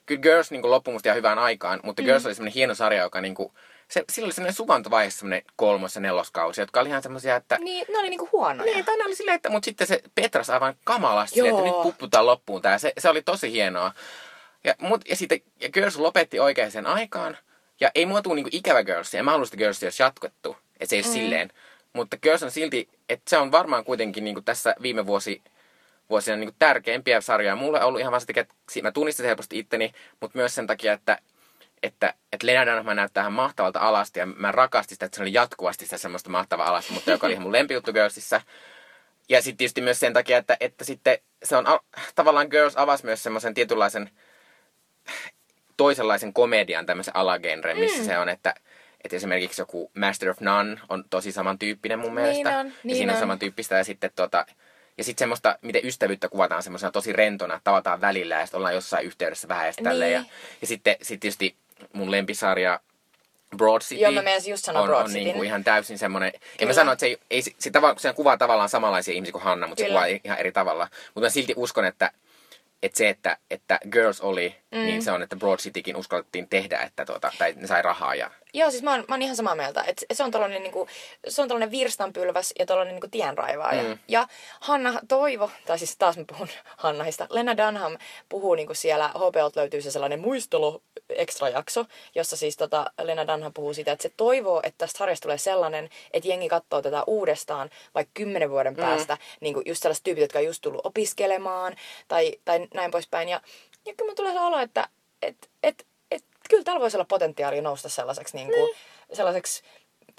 A: kyllä Girls niin loppui musta ihan hyvään aikaan, mutta mm. Girls oli semmoinen hieno sarja, joka niin kuin, se, sillä oli semmoinen suvantovaihe semmoinen kolmos- ja neloskausi, jotka oli ihan semmoisia, että
B: Niin, ne oli niinku huonoja.
A: Niin, tai ne oli silleen, että, mutta sitten se Petras aivan kamalasti, silleen, että nyt pupputaan loppuun tää. Se, se oli tosi hienoa. Ja, mut, ja sitten ja Girls lopetti oikeaan sen aikaan. Ja ei mua tuu niinku ikävä Girls. Ja mä haluaisin, että Girls olisi jatkettu. Että se ei mm. silleen. Mutta Girls on silti, että se on varmaan kuitenkin niinku tässä viime vuosi, vuosina niinku tärkeimpiä sarjoja. Mulle on ollut ihan vasta, että si- mä tunnistin helposti itteni, mutta myös sen takia, että että, että Lena Dunham näyttää ihan mahtavalta alasti ja mä rakastin sitä, että se oli jatkuvasti sitä semmoista mahtavaa alasta, mutta joka oli ihan mun lempijuttu Girlsissa. Ja sitten tietysti myös sen takia, että, että sitten se on tavallaan Girls avasi myös semmoisen tietynlaisen toisenlaisen komedian tämmöisen alagenren, missä mm. se on, että, että esimerkiksi joku Master of None on tosi samantyyppinen mun mielestä.
B: on,
A: ja
B: niin
A: siinä on
B: on.
A: samantyyppistä ja sitten tota, ja sitten semmoista, miten ystävyyttä kuvataan semmoisena tosi rentona, että tavataan välillä ja sitten ollaan jossain yhteydessä vähän ja.
B: Niin.
A: Ja, ja sitten sit tietysti mun lempisarja Broad City
B: Joo, mä just sanoa
A: on,
B: Broad
A: on niinku ihan täysin semmoinen, en mä
B: Kyllä.
A: sano, että se, ei, ei, se, se, tava, se kuvaa tavallaan samanlaisia ihmisiä kuin Hanna, mutta se
B: Kyllä.
A: kuvaa ihan eri tavalla. Mutta mä silti uskon, että, että se, että, että Girls oli, mm. niin se on, että Broad Citykin uskallettiin tehdä, että tuota, tai ne sai rahaa ja
B: Joo, siis mä oon, mä oon ihan samaa mieltä. Et se on tällainen, niinku, se on tällainen virstanpylväs ja tällainen niinku tienraivaaja.
A: Mm.
B: Ja Hanna Toivo, tai siis taas mä puhun Hannahista, Lena Dunham puhuu niinku siellä, HBOlta löytyy se sellainen muistelu extra jakso, jossa siis tota, Lena Dunham puhuu siitä, että se toivoo, että tästä sarjasta tulee sellainen, että jengi katsoo tätä uudestaan vaikka kymmenen vuoden päästä, niinku just sellaiset tyypit, jotka on just tullut opiskelemaan tai, tai näin poispäin. Ja, ja kyllä mun tulee se olo, että et, et, et, kyllä täällä voisi olla potentiaalia nousta sellaiseksi, niin kuin, sellaiseksi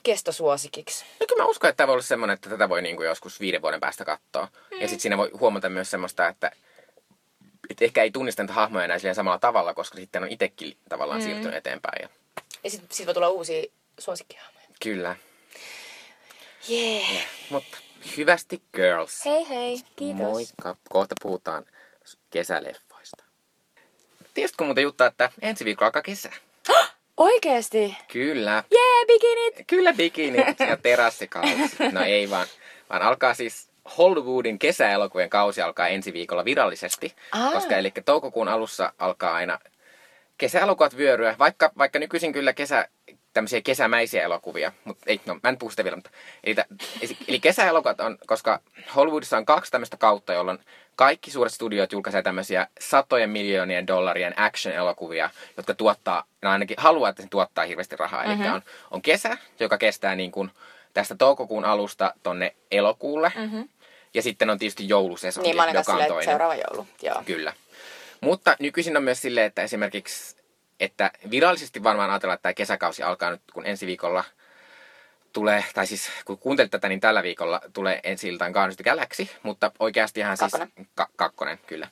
B: kestosuosikiksi.
A: No kyllä mä uskon, että tämä voi olla semmoinen, että tätä voi niinku joskus viiden vuoden päästä katsoa. Mm. Ja sitten siinä voi huomata myös semmoista, että, että ehkä ei tunnista niitä hahmoja enää samalla tavalla, koska sitten on itsekin tavallaan mm. siirtynyt eteenpäin. Ja,
B: Ja sitten sit voi tulla uusia suosikkihahmoja.
A: kyllä.
B: Jee. Yeah.
A: Mutta Hyvästi girls.
B: Hei hei, kiitos.
A: Moikka. Kohta puhutaan kesäleffoista. Tiesitkö muuten Jutta, että ensi viikolla alkaa kesä?
B: Oikeesti?
A: Kyllä.
B: Jee, bikinit!
A: Kyllä bikinit ja terassikausi. No ei vaan. Vaan alkaa siis Hollywoodin kesäelokuvien kausi alkaa ensi viikolla virallisesti.
B: Aa.
A: Koska eli toukokuun alussa alkaa aina kesäelokuvat vyöryä. Vaikka, vaikka nykyisin kyllä kesä, tämmöisiä kesämäisiä elokuvia. Mutta ei, no mä en puhu sitä vielä. Mutta, eli, eli kesäelokuvat on, koska Hollywoodissa on kaksi tämmöistä kautta, jolloin kaikki suuret studiot julkaisee tämmöisiä satojen miljoonien dollarien action-elokuvia, jotka tuottaa, no ainakin haluaa, että se tuottaa hirveästi rahaa. Mm-hmm. Eli on, on kesä, joka kestää niin kuin tästä toukokuun alusta tonne elokuulle. Mm-hmm. Ja sitten on tietysti joulusesonki,
B: Niin,
A: joka on toinen.
B: seuraava joulu. Joo.
A: Kyllä. Mutta nykyisin on myös silleen, että esimerkiksi, että virallisesti varmaan ajatellaan, että tämä kesäkausi alkaa nyt, kun ensi viikolla tulee, tai siis kun kuuntelit tätä, niin tällä viikolla tulee ensi iltaan Guardians of Galaxy, mutta oikeastihan
B: Kakkonen.
A: siis... Ka- kakkonen, kyllä.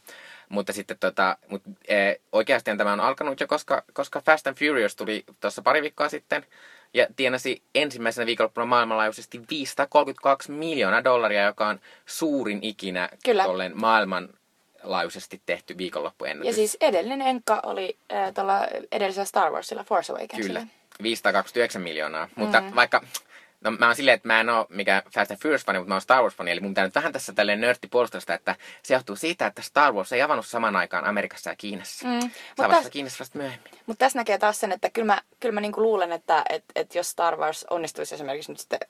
A: Mutta sitten tota, mut, e, oikeastihan tämä on alkanut jo, koska, koska Fast and Furious tuli tuossa pari viikkoa sitten ja tienasi ensimmäisenä viikonloppuna maailmanlaajuisesti 532 miljoonaa dollaria, joka on suurin ikinä
B: Kyllä.
A: tolleen maailmanlaajuisesti tehty viikonloppuennätys.
B: Ja siis edellinen enkka oli äh, tuolla edellisellä Star Warsilla, Force Awakensilla.
A: Kyllä, 529 miljoonaa. Mutta mm. vaikka, no mä oon silleen, että mä en oo mikään Fast and Furious-fani, mutta mä oon Star Wars-fani, eli mun pitää nyt vähän tässä tälleen nörtti puolustaa sitä, että se johtuu siitä, että Star Wars ei avannut samaan aikaan Amerikassa ja Kiinassa.
B: Mm. Mutta täs-
A: Kiinassa vasta myöhemmin.
B: Mutta tässä näkee taas sen, että kyllä mä, kyllä mä niinku luulen, että et, et jos Star Wars onnistuisi esimerkiksi nyt sitten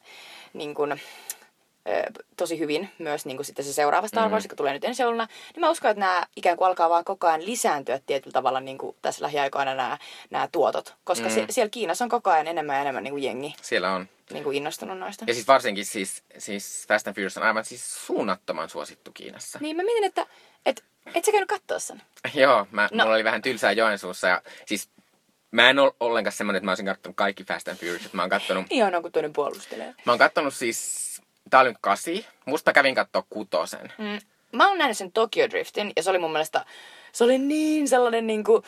B: niinku, ö, tosi hyvin myös niinku sitten se seuraava Star
A: Mm-hmm.
B: Wars, joka tulee nyt ensi jouluna, niin mä uskon, että nämä ikään kuin alkaa vaan koko ajan lisääntyä tietyllä tavalla niinku tässä lähiaikoina nämä, nämä tuotot. Koska
A: Mm.
B: mm. sie, siellä Kiinassa on koko ajan enemmän ja enemmän niinku jengi
A: Siellä on.
B: niinku innostunut noista.
A: Ja siis varsinkin siis, siis Fast and Furious on aivan siis suunnattoman suosittu Kiinassa.
B: Niin mä mietin, että et, et sä käynyt katsoa sen?
A: Joo, mä, no. Mulla oli vähän tylsää Joensuussa ja siis mä en ole ollenkaan semmonen, että mä olisin katsonut kaikki Fast and Furious. että Mä oon kattonut
B: Ihanaa, kun toinen puolustelee.
A: Mä oon kattonut siis, tää oli nyt kasi. Musta kävin kattoo kutosen.
B: Mm. Mä oon nähnyt sen Tokyo Driftin ja se oli mun mielestä, se oli niin sellainen niinku,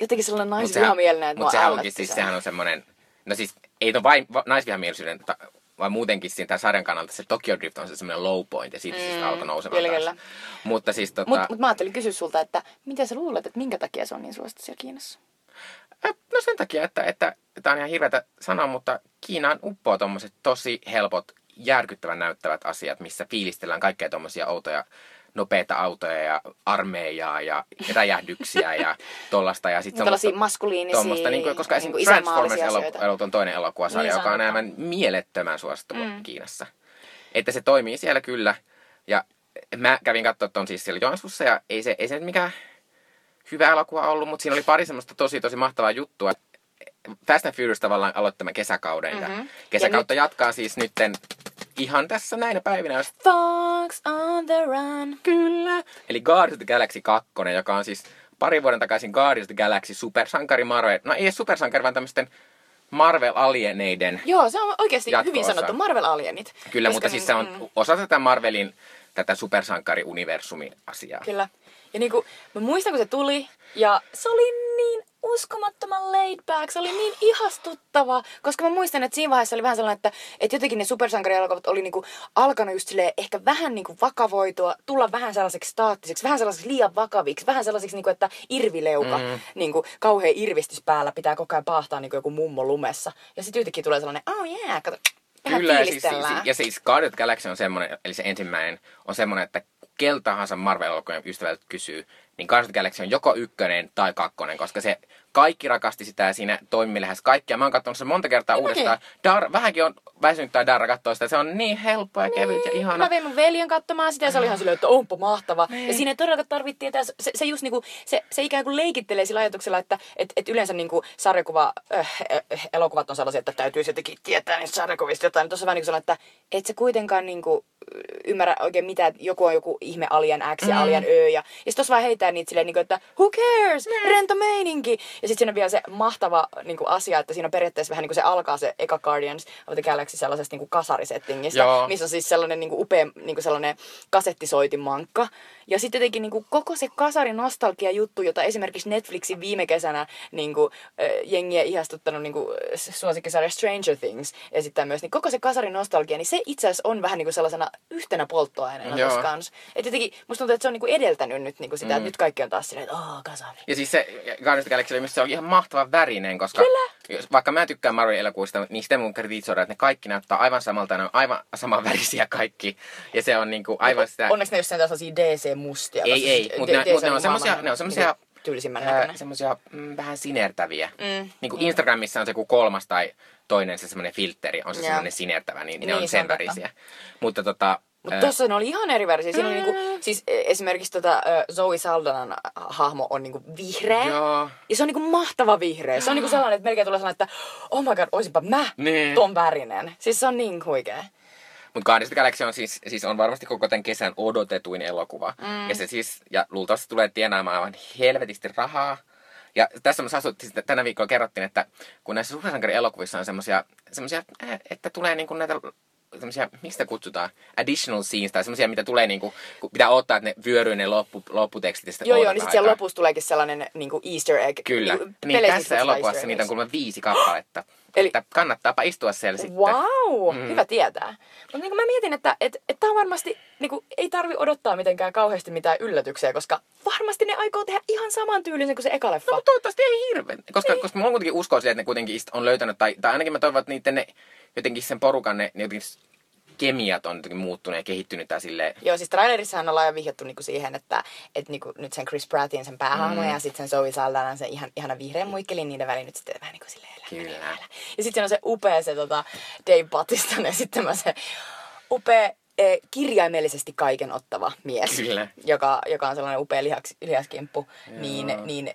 B: jotenkin sellainen
A: Mut
B: naisvihamielinen, että
A: mut
B: mua
A: sehän onkin siis,
B: se.
A: sehän on semmonen, no siis ei ole vain va- naisvihamielisyyden, ta- vaan muutenkin siinä tämän sarjan kannalta se Tokyo Drift on se semmoinen low point ja siitä mm, siis alkoi nousemaan
B: kyllä, kyllä.
A: Mutta siis tota,
B: Mutta mut mä ajattelin kysyä sulta, että mitä sä luulet, että minkä takia se on niin suosittu siellä Kiinassa?
A: No sen takia, että, että tämä on ihan hirveätä sanoa, mutta Kiinaan uppoo tommoset tosi helpot, järkyttävän näyttävät asiat, missä fiilistellään kaikkea tommosia outoja nopeita autoja ja armeijaa ja räjähdyksiä ja tollasta. Ja sit
B: Niin tällaisia maskuliinisia,
A: tommosta, niin kuin, koska
B: niin kuin
A: Transformers
B: asioita.
A: elo- on toinen elokuvasarja,
B: Niin
A: joka on aivan mielettömän suosittu
B: Mm.
A: Kiinassa. Että se toimii siellä kyllä. Ja mä kävin katsoa ton siis siellä Joensuussa ja ei se, ei se nyt mikään hyvä elokuva ollut, mutta siinä oli pari semmoista tosi tosi mahtavaa juttua. Fast and Furious tavallaan aloitti tämän kesäkauden mm-hmm. ja kesäkautta jatkaa siis nytten ihan tässä näinä päivinä, jos
B: Fox on the run.
A: Kyllä. Eli Guardians of the Galaxy 2, joka on siis pari vuoden takaisin Guardians of the Galaxy supersankari Marvel. No ei edes supersankari, vaan tämmöisten Marvel-alieneiden.
B: Joo, se on oikeasti
A: Jatko-osa.
B: hyvin sanottu. Marvel Alienit.
A: Kyllä,
B: Koska
A: mutta siis se
B: niin-
A: on osa tätä Marvelin tätä supersankari-universumi-asiaa.
B: Kyllä. Ja niinku, mä muistan, kun se tuli, ja se oli niin uskomattoman laid back, se oli niin ihastuttava, koska mä muistan, että siinä vaiheessa oli vähän sellainen, että, että jotenkin ne supersankarielokuvat oli niinku alkanut just silleen ehkä vähän niinku vakavoitua, tulla vähän sellaiseksi staattiseksi, vähän sellaiseksi liian vakaviksi, vähän sellaiseksi, niinku, että irvileuka, mm. niinku kauhean irvistys päällä, pitää koko ajan paahtaa niinku joku mummo lumessa. Ja sitten yhtäkkiä tulee sellainen, oh yeah, kato,
A: Kyllä, ja siis,
B: fiilistellään.
A: ja siis Guardians the Galaxy on semmoinen, eli se ensimmäinen on semmoinen, että kel tahansa Marvel-elokuvan ystävältä kysyy, niin Guardians of the Galaxy on joko ykkönen tai kakkonen, koska se kaikki rakasti sitä ja siinä toimi lähes kaikkia. Mä oon katsonut sen monta kertaa
B: Niin
A: uudestaan. Dar, vähänkin on väsynyt tai Darra katsoa sitä. Se on niin helppo ja kevyt ja ihana.
B: Mä vein mun veljen katsomaan sitä ja se oli ihan silleen, että onpa mahtava. Ja siinä ei todellakaan tarvittiin, että se, se just niinku, se, se ikään kuin leikittelee sillä ajatuksella, että et, et yleensä niinku sarjakuva, äh, äh, elokuvat on sellaisia, että täytyy jotenkin tietää niistä sarjakuvista jotain. Tuossa vähän niin kuin että et se kuitenkaan niinku ymmärrä oikein mitä, että joku on joku ihme alien X ja
A: Mm.
B: alien Ö. Ja, ja sitten tuossa vaan heitää niitä silleen, niinku, että who cares, rento meininki. Ja Ja sitten siinä on vielä se mahtava niin kuin asia, että siinä on periaatteessa vähän niin kuin se alkaa se eka Guardians of the Galaxy sellaisesta niin kuin kasarisettingistä,
A: Joo.
B: missä on siis sellainen niin kuin upea niin kuin sellainen kasettisoitimankka. Ja sitten jotenkin niin kuin koko se kasari nostalgia juttu, jota esimerkiksi Netflixin viime kesänä niin kuin, äh, jengiä ihastuttanut niin kuin, suosikkisarja Stranger Things esittää myös, niin koko se kasari nostalgia, niin se itse asiassa on vähän niin kuin sellaisena yhtenä polttoaineena
A: Joo.
B: tässä kanssa. Että jotenkin musta tuntuu, että se on niin kuin edeltänyt nyt niin kuin sitä, mm. että nyt kaikki on taas silleen, että aah, kasari.
A: Ja siis se Guardians of the Galaxy oli myös se oli ihan mahtava värinen, koska jos, vaikka mä tykkään Marvel elokuvista, niin sitten mun kritisoida, että ne kaikki näyttää aivan samalta, ne on aivan saman värisiä kaikki. Ja se on niinku aivan sitä...
B: Onneksi ne ole sentään sellaisia DC-mustia.
A: Ei, ei, mutta ne, mut ne on
B: niin
A: semmosia, ne on semmosia
B: niinku tyylisimmän näköinen.
A: semmosia mm, vähän sinertäviä.
B: Mm.
A: Niin kuin Instagramissa on se joku kolmas tai toinen se semmoinen filteri, on se semmoinen sinertävä, niin, ne
B: Niin,
A: on
B: se on
A: sen
B: totta.
A: värisiä. Mutta tota...
B: Mutta
A: ää,
B: tossa ne oli ihan eri värisiä. Siinä oli niinku, siis e, esimerkiksi tota, Zoe Saldanan hahmo on niinku vihreä.
A: Joo.
B: Ja se on niinku mahtava vihreä. Se on niinku sellainen, että melkein tulee sellainen, että oh my god, oisinpa mä
A: Niin.
B: ton värinen. Siis se on niin huikea.
A: Mutta Guardians of the Galaxy on siis, siis on varmasti koko tämän kesän odotetuin elokuva. Mm. Ja se siis, ja luultavasti tulee tienaamaan aivan helvetisti rahaa. Ja tässä asut, siis tänä viikolla kerrottiin, että kun näissä supersankarielokuvissa on semmosia äh, että tulee niinku näitä semmosia, miksi sitä kutsutaan, additional scenes, tai semmosia, mitä tulee niinku, pitää odottaa, että ne vyöryy ne loppu, lopputekstit. ja
B: Joo, joo, niin sitten siellä lopussa tuleekin sellainen niinku Easter egg.
A: Kyllä.
B: Niinku
A: Niin
B: peleissä
A: tässä elokuvassa niitä on kuulemma viisi kappaletta.
B: Eli-
A: Että kannattaapa istua siellä sitten.
B: Wow, mm. hyvä tietää. Mutta niin mä mietin, että et, et on varmasti, niin kuin, ei tarvi odottaa mitenkään kauheasti mitään yllätyksiä, koska varmasti ne aikoo tehdä ihan saman tyylisen kuin se eka leffa.
A: No, mutta toivottavasti ei hirveän. Koska, niin. koska mulla kuitenkin uskoo siihen, että ne kuitenkin on löytänyt, tai, tai ainakin mä toivon, että niiden ne, jotenkin sen porukan ne, ne jotenkin kemiat on jotenkin muuttunut ja kehittynyt ja silleen.
B: Joo, siis trailerissahan ollaan jo vihjattu niinku siihen, että et niinku, nyt sen Chris Prattin, sen päähahmo mm. ja sitten sen Zoe Saldanan, sen ihan, ihana vihreän muikkelin, niiden väliin nyt sitten vähän niinku silleen
A: Kyllä.
B: lähellä. Ja sitten on se upea se tota, Dave Batiston esittämä se upea eh, kirjaimellisesti kaiken ottava mies,
A: Kyllä.
B: joka, joka on sellainen upea lihaks, lihaskimppu, niin,
A: Joo.
B: niin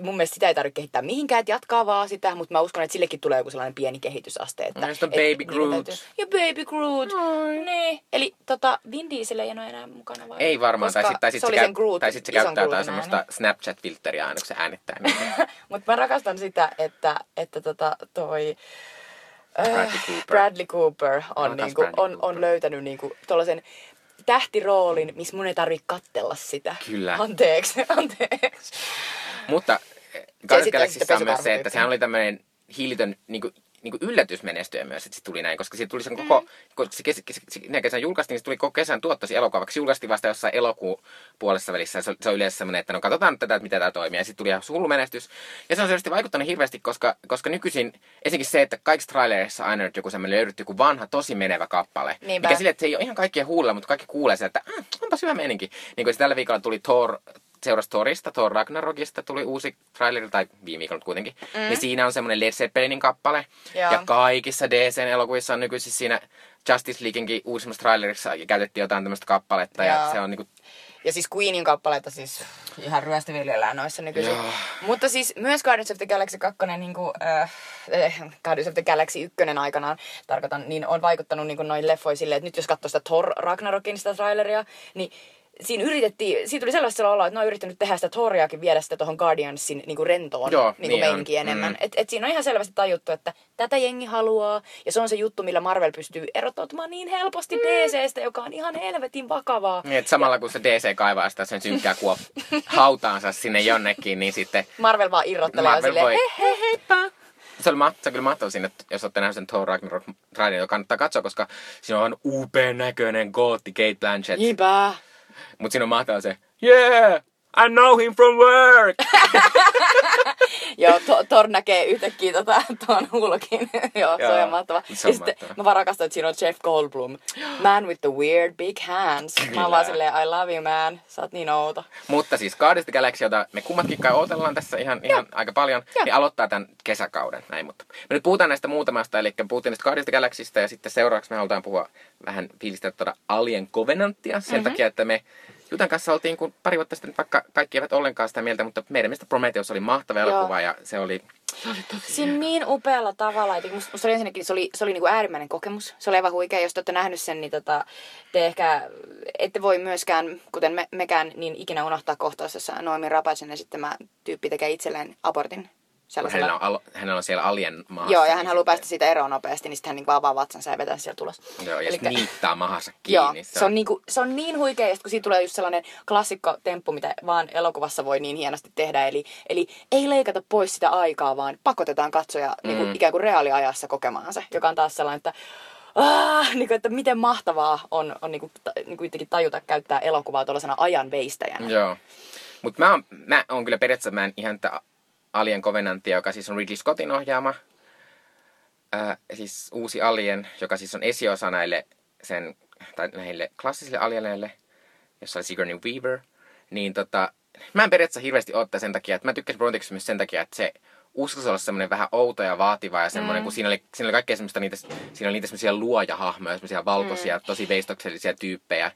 B: mun mielestä sitä ei tarvitse kehittää mihinkään, että jatkaa vaan sitä, mutta mä uskon, että sillekin tulee joku sellainen pieni kehitysaste. Että,
A: on
B: et-
A: Baby Groot.
B: täytyy- Ja Baby Groot. Niin. Eli tota, Vin Diesel ei ole enää mukana vai?
A: Ei varmaan, tai sitten sit
B: se
A: käy,
B: Groot,
A: tai sit se käyttää jotain semmoista Snapchat-filteriä aina, kun se äänittää.
B: Mutta mä rakastan sitä, että, että tota, toi... äh,
A: Bradley Cooper.
B: Bradley Cooper on,
A: No,
B: niinku,
A: Bradley
B: on,
A: Cooper.
B: on löytänyt niinku tollasen tähtiroolin, missä mun ei tarvitse kattella sitä.
A: Kyllä.
B: Anteeksi, anteeksi.
A: Mutta eh,
B: sitten-
A: Galaxyssa on myös se, että sehän oli tämmöinen hiilitön niin kuin, niin kuin yllätysmenestyjä myös, että se tuli näin, koska siitä tuli sen koko, mm. kun se, kes, kes, se, kesän julkaistiin, niin se tuli koko kesän tuottosi elokuva, vaikka se julkaistiin vasta jossain elokuun puolessa välissä, se, on- se on yleensä semmoinen, että no katsotaan nyt tätä, että miten tämä toimii, ja sitten tuli ihan hullu menestys. Ja se on selvästi vaikuttanut hirveästi, koska, koska nykyisin, esimerkiksi se, että kaikissa trailereissa aina nyt joku semmoinen löydetty joku vanha, tosi menevä kappale,
B: Niinpä.
A: mikä sille, että se ei ole ihan kaikkien huulilla, mutta kaikki kuulee sen, että mm, onpas hyvä meininki. Niin kuin tällä viikolla tuli Thor, seurasi Thorista, Thor Ragnarokista tuli uusi traileri, tai viime viikolla kuitenkin. Mm. Niin siinä on semmoinen Led Zeppelinin kappale.
B: Joo.
A: Ja kaikissa DC-elokuvissa on nykyisin siinä Justice Leagueinkin uusimmassa trailerissa käytettiin jotain tämmöistä kappaletta. Ja
B: Joo.
A: se on niinku,
B: Ja siis Queenin kappaleita siis ihan ryöstöviljellään noissa nykyisin.
A: Joo.
B: Mutta siis myös Guardians of the Galaxy 2, niin kuin, äh, äh, Guardians of the Galaxy 1 aikanaan, tarkoitan, niin on vaikuttanut niin kuin noin leffoihin silleen, että nyt jos katsoo sitä Thor Ragnarokin sitä traileria, niin siinä yritettiin, siitä tuli sellaista oloa, että ne on yrittänyt tehdä sitä Thoriakin viedä sitä tuohon Guardiansin niin kuin rentoon
A: Joo,
B: niin kuin
A: niin on.
B: meininki enemmän.
A: Mm.
B: Et, et siinä on ihan selvästi tajuttu, että tätä jengi haluaa, ja se on se juttu, millä Marvel pystyy erottautumaan niin helposti mm. DCstä, joka on ihan helvetin vakavaa.
A: niin, että samalla kun se DC kaivaa sitä sen synkkää kuop hautaansa sinne jonnekin, niin sitten
B: Marvel vaan irrottelee
A: Marvel
B: silleen,
A: voi-
B: he, he, heippa.
A: Se, oli se on kyllä mahtava siinä, että jos olette nähneet sen Thor Ragnarok trailerin, joka kannattaa katsoa, koska siinä on upean näköinen gootti Kate Blanchett.
B: Niinpä.
A: Mutta siinä on mahtava se, yeah, I know him from work.
B: Joo, to, Thor näkee yhtäkkiä tota, tuon hulkin. Joo, se on mahtava.
A: se on
B: ja sitten mä vaan rakastan, että siinä on Jeff Goldblum. Man with the weird big hands. Mä vaan silleen, I love you man. Sä oot niin outo.
A: Mutta siis Galaxy, jota me kummatkin kai odotellaan tässä ihan, ihan aika paljon,
B: Joo.
A: niin aloittaa tämän kesäkauden. Näin, mutta me nyt puhutaan näistä muutamasta, eli puhuttiin näistä the Galaxysta ja sitten seuraavaksi me halutaan puhua vähän fiilistellä tuota Alien Covenantia sen mm-hmm. takia, että me Jutan kanssa oltiin kun pari vuotta sitten, vaikka kaikki eivät ollenkaan sitä mieltä, mutta meidän mielestä Prometheus oli mahtava
B: Joo.
A: elokuva ja se oli...
B: Siinä niin upealla tavalla, että musta, musta oli ensinnäkin, se oli, se oli niinku äärimmäinen kokemus. Se oli aivan huikea, jos te olette nähnyt sen, niin tota, te ehkä ette voi myöskään, kuten me, mekään, niin ikinä unohtaa kohtaus, jossa Noemi Rapaisen esittämä tyyppi tekee itselleen abortin sellaisella...
A: Hänellä on, al- hänellä on siellä alien maassa.
B: Joo, ja hän haluaa päästä siitä eroon nopeasti, niin sitten hän niin avaa vatsansa ja vetää sieltä ulos.
A: Joo, ja
B: Elikkä-
A: sitten niittää mahassa
B: Joo,
A: kiinni.
B: se on, niinku, se on niin huikea, kun siitä tulee just sellainen klassikko temppu, mitä vaan elokuvassa voi niin hienosti tehdä. Eli, eli ei leikata pois sitä aikaa, vaan pakotetaan katsoja mm. niinku, ikään kuin reaaliajassa kokemaan se, joka on taas sellainen, että Ah, niin kuin, että miten mahtavaa on, on niin kuin, ta, niin kuin tajuta käyttää elokuvaa tuollaisena ajan veistäjänä.
A: Joo. Mutta mä, oon- mä oon kyllä periaatteessa mä en ihan tätä Alien Covenantia, joka siis on Ridley Scottin ohjaama. Ää, siis uusi Alien, joka siis on esiosa näille, sen, tai näille klassisille alieneille, jossa oli Sigourney Weaver. Niin tota, mä en periaatteessa hirveästi ottaa sen takia, että mä tykkäsin Prometheus myös sen takia, että se uskalsi olla semmoinen vähän outo ja vaativa ja semmoinen, mm. kun siinä oli, siinä oli kaikkea semmoista niitä, siinä oli niitä semmoisia luojahahmoja, semmoisia valkoisia, mm. tosi veistoksellisia tyyppejä,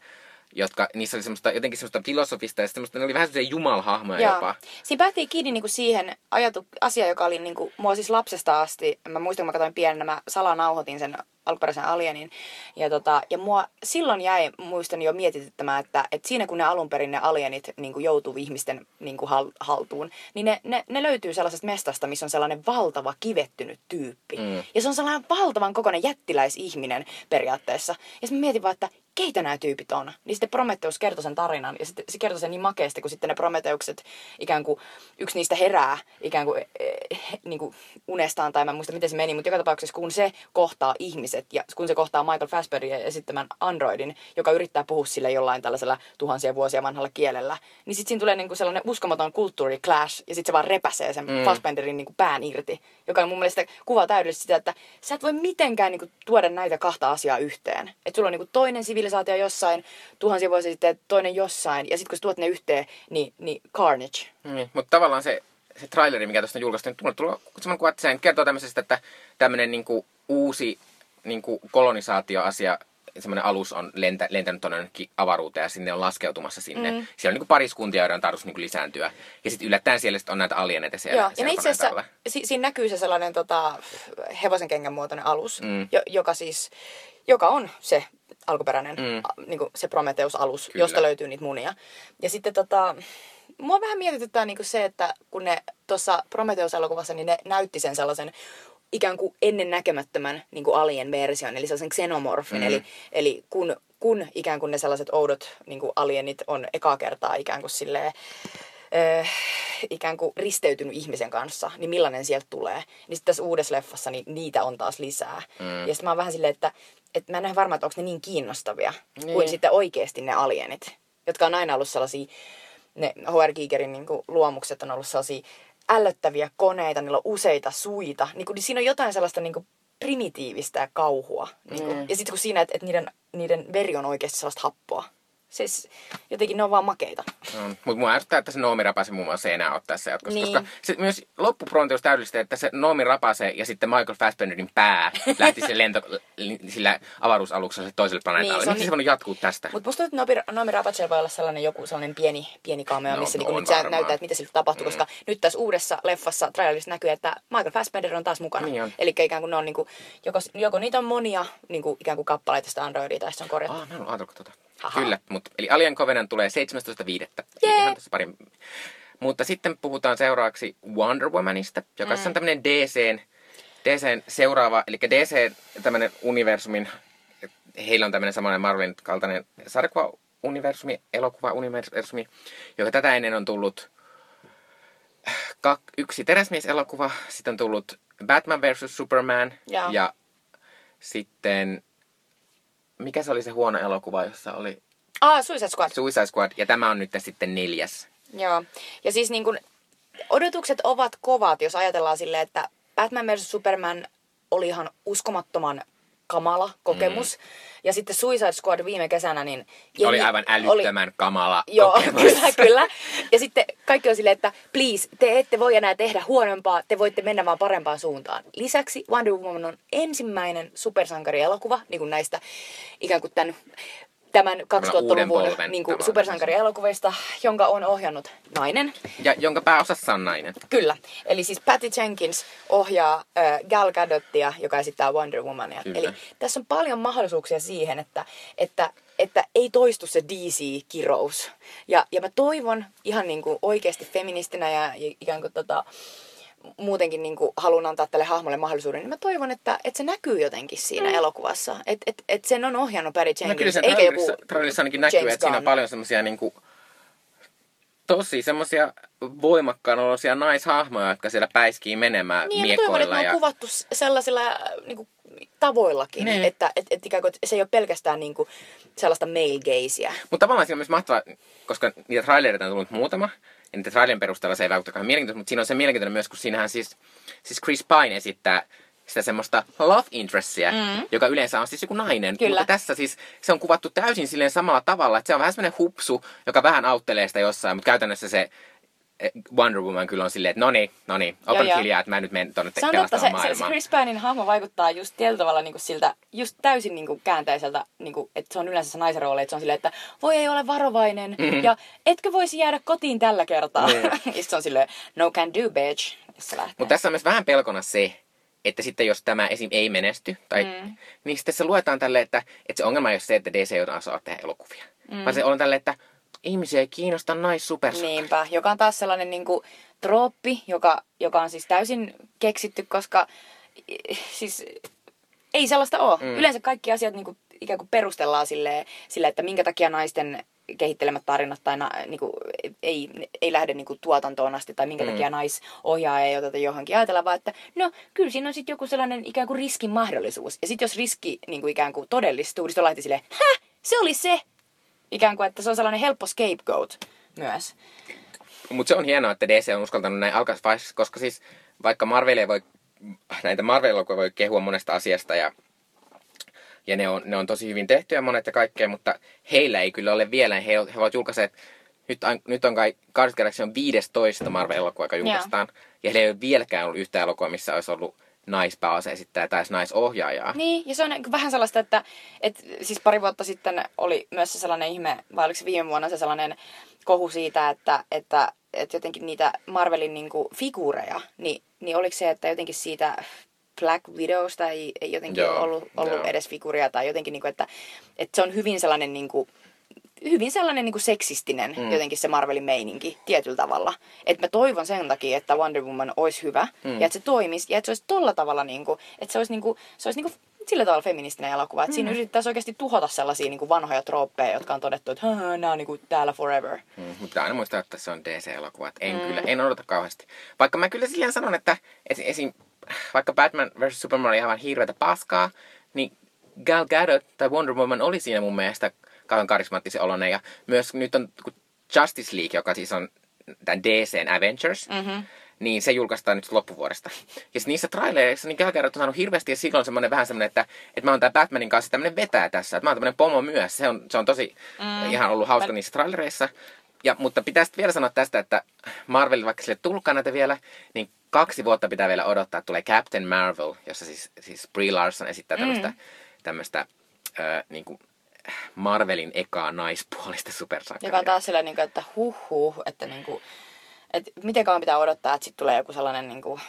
A: jotka, niissä oli semmoista, jotenkin semmoista filosofista ja semmoista, ne oli vähän semmoisia jumalhahmoja
B: Joo.
A: jopa.
B: Siinä päättiin kiinni niinku siihen ajatu, asia, joka oli niinku, mua siis lapsesta asti, mä muistan, kun mä katsoin pienenä, mä salanauhoitin sen alkuperäisen alienin. Ja, tota, ja mua silloin jäi, muistan jo mietityttämään, että, että siinä kun ne alun perin ne alienit niin kuin joutuu ihmisten niin kuin hal, haltuun, niin ne, ne, ne löytyy sellaisesta mestasta, missä on sellainen valtava kivettynyt tyyppi.
A: Mm.
B: Ja se on sellainen valtavan kokoinen jättiläisihminen periaatteessa. Ja sitten mietin vaan, että keitä nämä tyypit on. Niin sitten Prometheus kertoi sen tarinan ja sitten se kertoi sen niin makeasti, kun sitten ne Prometheukset ikään kuin yksi niistä herää ikään kuin, eh, niin kuin unestaan, tai mä en muista miten se meni, mutta joka tapauksessa kun se kohtaa ihmiset ja kun se kohtaa Michael Fassbendin esittämän androidin, joka yrittää puhua sille jollain tällaisella tuhansia vuosia vanhalla kielellä, niin sitten siinä tulee niin kuin sellainen uskomaton kulttuuri clash ja sitten se vaan repäsee sen mm. Fassbenderin niin kuin pään irti, joka on mun mielestä kuvaa täydellisesti sitä, että sä et voi mitenkään niin kuin tuoda näitä kahta asiaa yhteen. Että sulla on niin kuin toinen sivilisaatio jossain tuhansia vuosia sitten toinen jossain ja sitten kun sä tuot ne yhteen, niin, niin carnage.
A: Niin, mutta tavallaan se, se traileri, mikä tuosta on julkaistu, niin tulee, tulee semmoinen kuva, että se kertoo tämmöisestä, että tämmöinen niinku uusi niinku kolonisaatioasia, semmoinen alus on lentä, lentänyt tuonne avaruuteen ja sinne on laskeutumassa sinne. Mm. Siellä on niinku pariskuntia, joiden on tarkoitus niinku lisääntyä. Ja sitten yllättäen siellä sit on näitä alieneita siellä.
B: Joo, ja
A: siellä
B: ne itse asiassa, si- siinä näkyy se sellainen tota, hevosen kengän muotoinen alus,
A: Mm.
B: jo, joka siis, joka on se alkuperäinen,
A: Mm.
B: a, niin se Prometheus-alus,
A: Kyllä.
B: josta löytyy niitä munia. Ja sitten tota, mua vähän mietityttää niin se, että kun ne tuossa Prometheus-elokuvassa, niin ne näytti sen sellaisen ikään kuin ennen näkemättömän niin kuin alien version, eli sellaisen xenomorfin.
A: Mm.
B: Eli, eli kun, kun ikään kuin ne sellaiset oudot niin kuin alienit on ekaa kertaa ikään kuin silleen, äh, ikään kuin risteytynyt ihmisen kanssa, niin millainen sieltä tulee. Niin sitten tässä uudessa leffassa niin niitä on taas lisää.
A: Mm.
B: Ja sitten mä oon vähän silleen, että, että mä en ole varma, että onko ne niin kiinnostavia
A: Niin.
B: kuin sitten oikeasti ne alienit, jotka on aina ollut sellaisia, ne HR Gigerin niin luomukset on ollut sellaisia ällöttäviä koneita, niillä on useita suita. Niin kun, niin siinä on jotain sellaista niin kuin primitiivistä ja kauhua. Niin kuin,
A: Mm.
B: Ja sitten kun siinä, että, että niiden, niiden veri on oikeasti sellaista happoa. Siis jotenkin ne on vaan makeita.
A: No, mutta mua ärsyttää, että se Noomi rapase muun muassa ei enää ole tässä jatkossa.
B: Niin.
A: Koska se myös loppuprometheus täydellistä, että se Noomi rapase ja sitten Michael Fassbenderin pää lähti se lento sillä avaruusaluksella toiselle planeetalle.
B: Niin, se on
A: Miksi se
B: niin-
A: voinut jatkuu tästä?
B: Mutta musta tuntuu, että Nomi, Nomi Rapacel voi olla sellainen joku sellainen pieni, pieni cameo,
A: No,
B: missä niinku
A: on
B: nyt
A: varmaan.
B: näyttää, että mitä sillä tapahtui, koska nyt tässä uudessa leffassa trailerissa näkyy, että Michael Fassbender on taas mukana.
A: Niin.
B: Eli ikään kuin ne on niinku, joko, joko niitä on monia niinku, ikään kuin kappaleita sitä Androidia tai se on korjattu.
A: Ah, mä en ajatellut tota.
B: Haha.
A: Kyllä, mutta eli Alien Covenant tulee 17.5. Eli
B: Jee!
A: Ihan tässä pari... Mutta sitten puhutaan seuraavaksi Wonder Womanista, joka mm. on tämmöinen DCn, DCn seuraava, eli DC tämmöinen universumin, heillä on tämmöinen samanlainen Marvelin kaltainen sarjakuva-universumi, elokuva-universumi, joka tätä ennen on tullut kak, yksi teräsmies-elokuva, sitten on tullut Batman vs. Superman
B: Joo.
A: ja sitten, mikä se oli se huono elokuva, jossa oli
B: Ah, Suicide Squad.
A: Suicide Squad, ja tämä on nyt sitten neljäs.
B: Joo. Ja siis niin kun, odotukset ovat kovat, jos ajatellaan silleen, että Batman vs. Superman oli ihan uskomattoman kamala kokemus. Mm. Ja sitten Suicide Squad viime kesänä, niin...
A: oli aivan älyttömän oli... kamala
B: Joo,
A: kokemus.
B: kyllä, kyllä. Ja sitten kaikki on silleen, että please, te ette voi enää tehdä huonompaa, te voitte mennä vaan parempaan suuntaan. Lisäksi Wonder Woman on ensimmäinen supersankarielokuva, niin kuin näistä ikään kuin tämän, tämän 2000-luvun
A: polven
B: niin kuin supersankarielokuvista, jonka on ohjannut nainen.
A: Ja jonka pääosassa on nainen.
B: Kyllä. Eli siis Patty Jenkins ohjaa äh, Gal Gadottia, joka esittää Wonder Womania.
A: Kyllä.
B: Eli tässä on paljon mahdollisuuksia siihen, että, että, että ei toistu se DC-kirous. Ja, ja mä toivon ihan niin kuin oikeasti feministinä ja, ikään kuin tota, muutenkin niin kuin haluan antaa tälle hahmolle mahdollisuuden, niin mä toivon, että, että se näkyy jotenkin siinä mm. elokuvassa. Että et, et sen on ohjannut Barry Jenkins,
A: No kyllä se
B: eikä joku
A: trailerissa, trailerissa ainakin näkyy,
B: James
A: että siinä on paljon semmoisia niinku, tosi semmoisia voimakkaan olosia naishahmoja, jotka siellä päiskii menemään
B: Niin, ja mä toivon, että
A: miekoilla.
B: ne on
A: Ja...
B: kuvattu sellaisilla äh, niin kuin, tavoillakin,
A: Niin.
B: että et, et ikään kuin, että se ei ole pelkästään niin kuin, sellaista male gazea.
A: Mutta tavallaan siinä on myös mahtavaa, koska niitä trailereita on tullut muutama, niitä trailerin perusteella se ei vaikuttakaan mielenkiintoista, mutta siinä on se mielenkiintoinen myös, kun siinähän siis, siis Chris Pine esittää sitä semmoista love interestia, mm. joka yleensä on siis joku nainen.
B: Kyllä.
A: Mutta tässä siis se on kuvattu täysin silleen samalla tavalla, että se on vähän semmoinen hupsu, joka vähän auttelee sitä jossain, mutta käytännössä se Wonder Woman kyllä on silleen, että no niin, no niin,
B: joo.
A: hiljaa, että mä nyt menen
B: Se on totta, se,
A: pelastamaan
B: se, se
A: maailmaa.
B: Chris Pinein hahmo vaikuttaa just tietyllä tavalla niin kuin siltä, just täysin niin kuin käänteiseltä, niin kuin, että se on yleensä se naisen rooli, että se on silleen, että voi ei ole varovainen, mm-hmm. ja etkö voisi jäädä kotiin tällä kertaa.
A: Niin.
B: ja se on silleen, no can do bitch.
A: Mutta tässä on myös vähän pelkona se, että sitten jos tämä esim. ei menesty, tai, mm. niin sitten se luetaan tälle, että, että se ongelma ei ole se, että DC ei osaa tehdä elokuvia. Mm. Vaan se on tälle, että ihmisiä ei kiinnosta naissupersankareita.
B: Niinpä, joka on taas sellainen niin kuin, trooppi, joka, joka on siis täysin keksitty, koska siis ei sellaista ole. Mm. Yleensä kaikki asiat niin kuin, ikään kuin perustellaan silleen, sille, että minkä takia naisten kehittelemät tarinat tai na, niin kuin, ei, ei lähde niin kuin, tuotantoon asti tai minkä mm. takia naisohjaaja ei oteta johonkin. Ajatellaan vaan, että no kyllä siinä on sitten joku sellainen ikään kuin riskin mahdollisuus. Ja sitten jos riski niin kuin, ikään kuin todellistuu, niin sitten silleen, häh, se oli se. Ikään kuin, että se on sellainen helppo scapegoat myös.
A: Mutta se on hienoa, että DC on uskaltanut näin alkaisvaiheessa, koska siis vaikka Marvel ei voi, näitä Marvel-elokuvia voi kehua monesta asiasta ja, ja ne, on, ne on tosi hyvin tehtyjä monet ja kaikkea, mutta heillä ei kyllä ole vielä, he, he ovat julkaiseet, nyt, on- nyt on kai Guardians on 15 Marvel-elokuva, joka julkaistaan, ja heillä ei ole vieläkään ollut yhtä elokuvaa, missä olisi ollut naispääosaesittäjä tai naisohjaajaa.
B: Niin, ja se on niin kuin vähän sellaista, että, että siis pari vuotta sitten oli myös se sellainen ihme, vai oliko se viime vuonna se sellainen kohu siitä, että, että, että jotenkin niitä Marvelin niin kuin figuureja, niin, niin oliko se, että jotenkin siitä Black Widowsta ei, ei jotenkin
A: Joo,
B: ollut, ollut edes figuuria, tai jotenkin, niin kuin, että, että se on hyvin sellainen niin kuin, hyvin sellainen niin kuin seksistinen mm. jotenkin se Marvelin meininki tietyllä tavalla. Että mä toivon sen takia, että Wonder Woman olisi hyvä mm. ja että se toimisi ja että se olisi tolla tavalla niin kuin, että se olisi, niin kuin, se olisi niin kuin sillä tavalla feministinen elokuva. Että mm. siinä yritettäisiin oikeasti tuhota sellaisia niin kuin vanhoja trooppeja, jotka on todettu, että "Hä, nämä on niin kuin täällä forever.
A: Mm, mutta aina muistaa, että se on DC-elokuva. että En mm. kyllä, en odota kauheasti. Vaikka mä kyllä silleen sanon, että esim, esim vaikka Batman vs. Superman oli aivan hirveätä paskaa, niin Gal Gadot tai Wonder Woman oli siinä mun mielestä kauan karismaattisen oloinen. Ja myös nyt on Justice League, joka siis on tämän DCn Avengers, mm-hmm. niin se julkaistaan nyt loppuvuodesta. Ja niissä trailereissa niin Gal Gadot on saanut hirveästi, ja silloin on semmoinen vähän semmoinen, että, että mä oon tää Batmanin kanssa tämmöinen vetää tässä. Että mä oon tämmöinen pomo myös. Se on, se on tosi mm. ihan ollut hauska niissä trailereissa. Ja, mutta pitää sitten vielä sanoa tästä, että Marvel, vaikka sille tulkaan näitä vielä, niin kaksi vuotta pitää vielä odottaa, että tulee Captain Marvel, jossa siis, siis Brie Larson esittää tämmöistä, mm. tämmöistä äh, niin kuin Marvelin ekaa naispuolista supersankaria.
B: Joka on taas sellainen, niin kuin, että huh huh, että niin kuin, että miten kauan pitää odottaa, että sitten tulee joku sellainen niin kuin,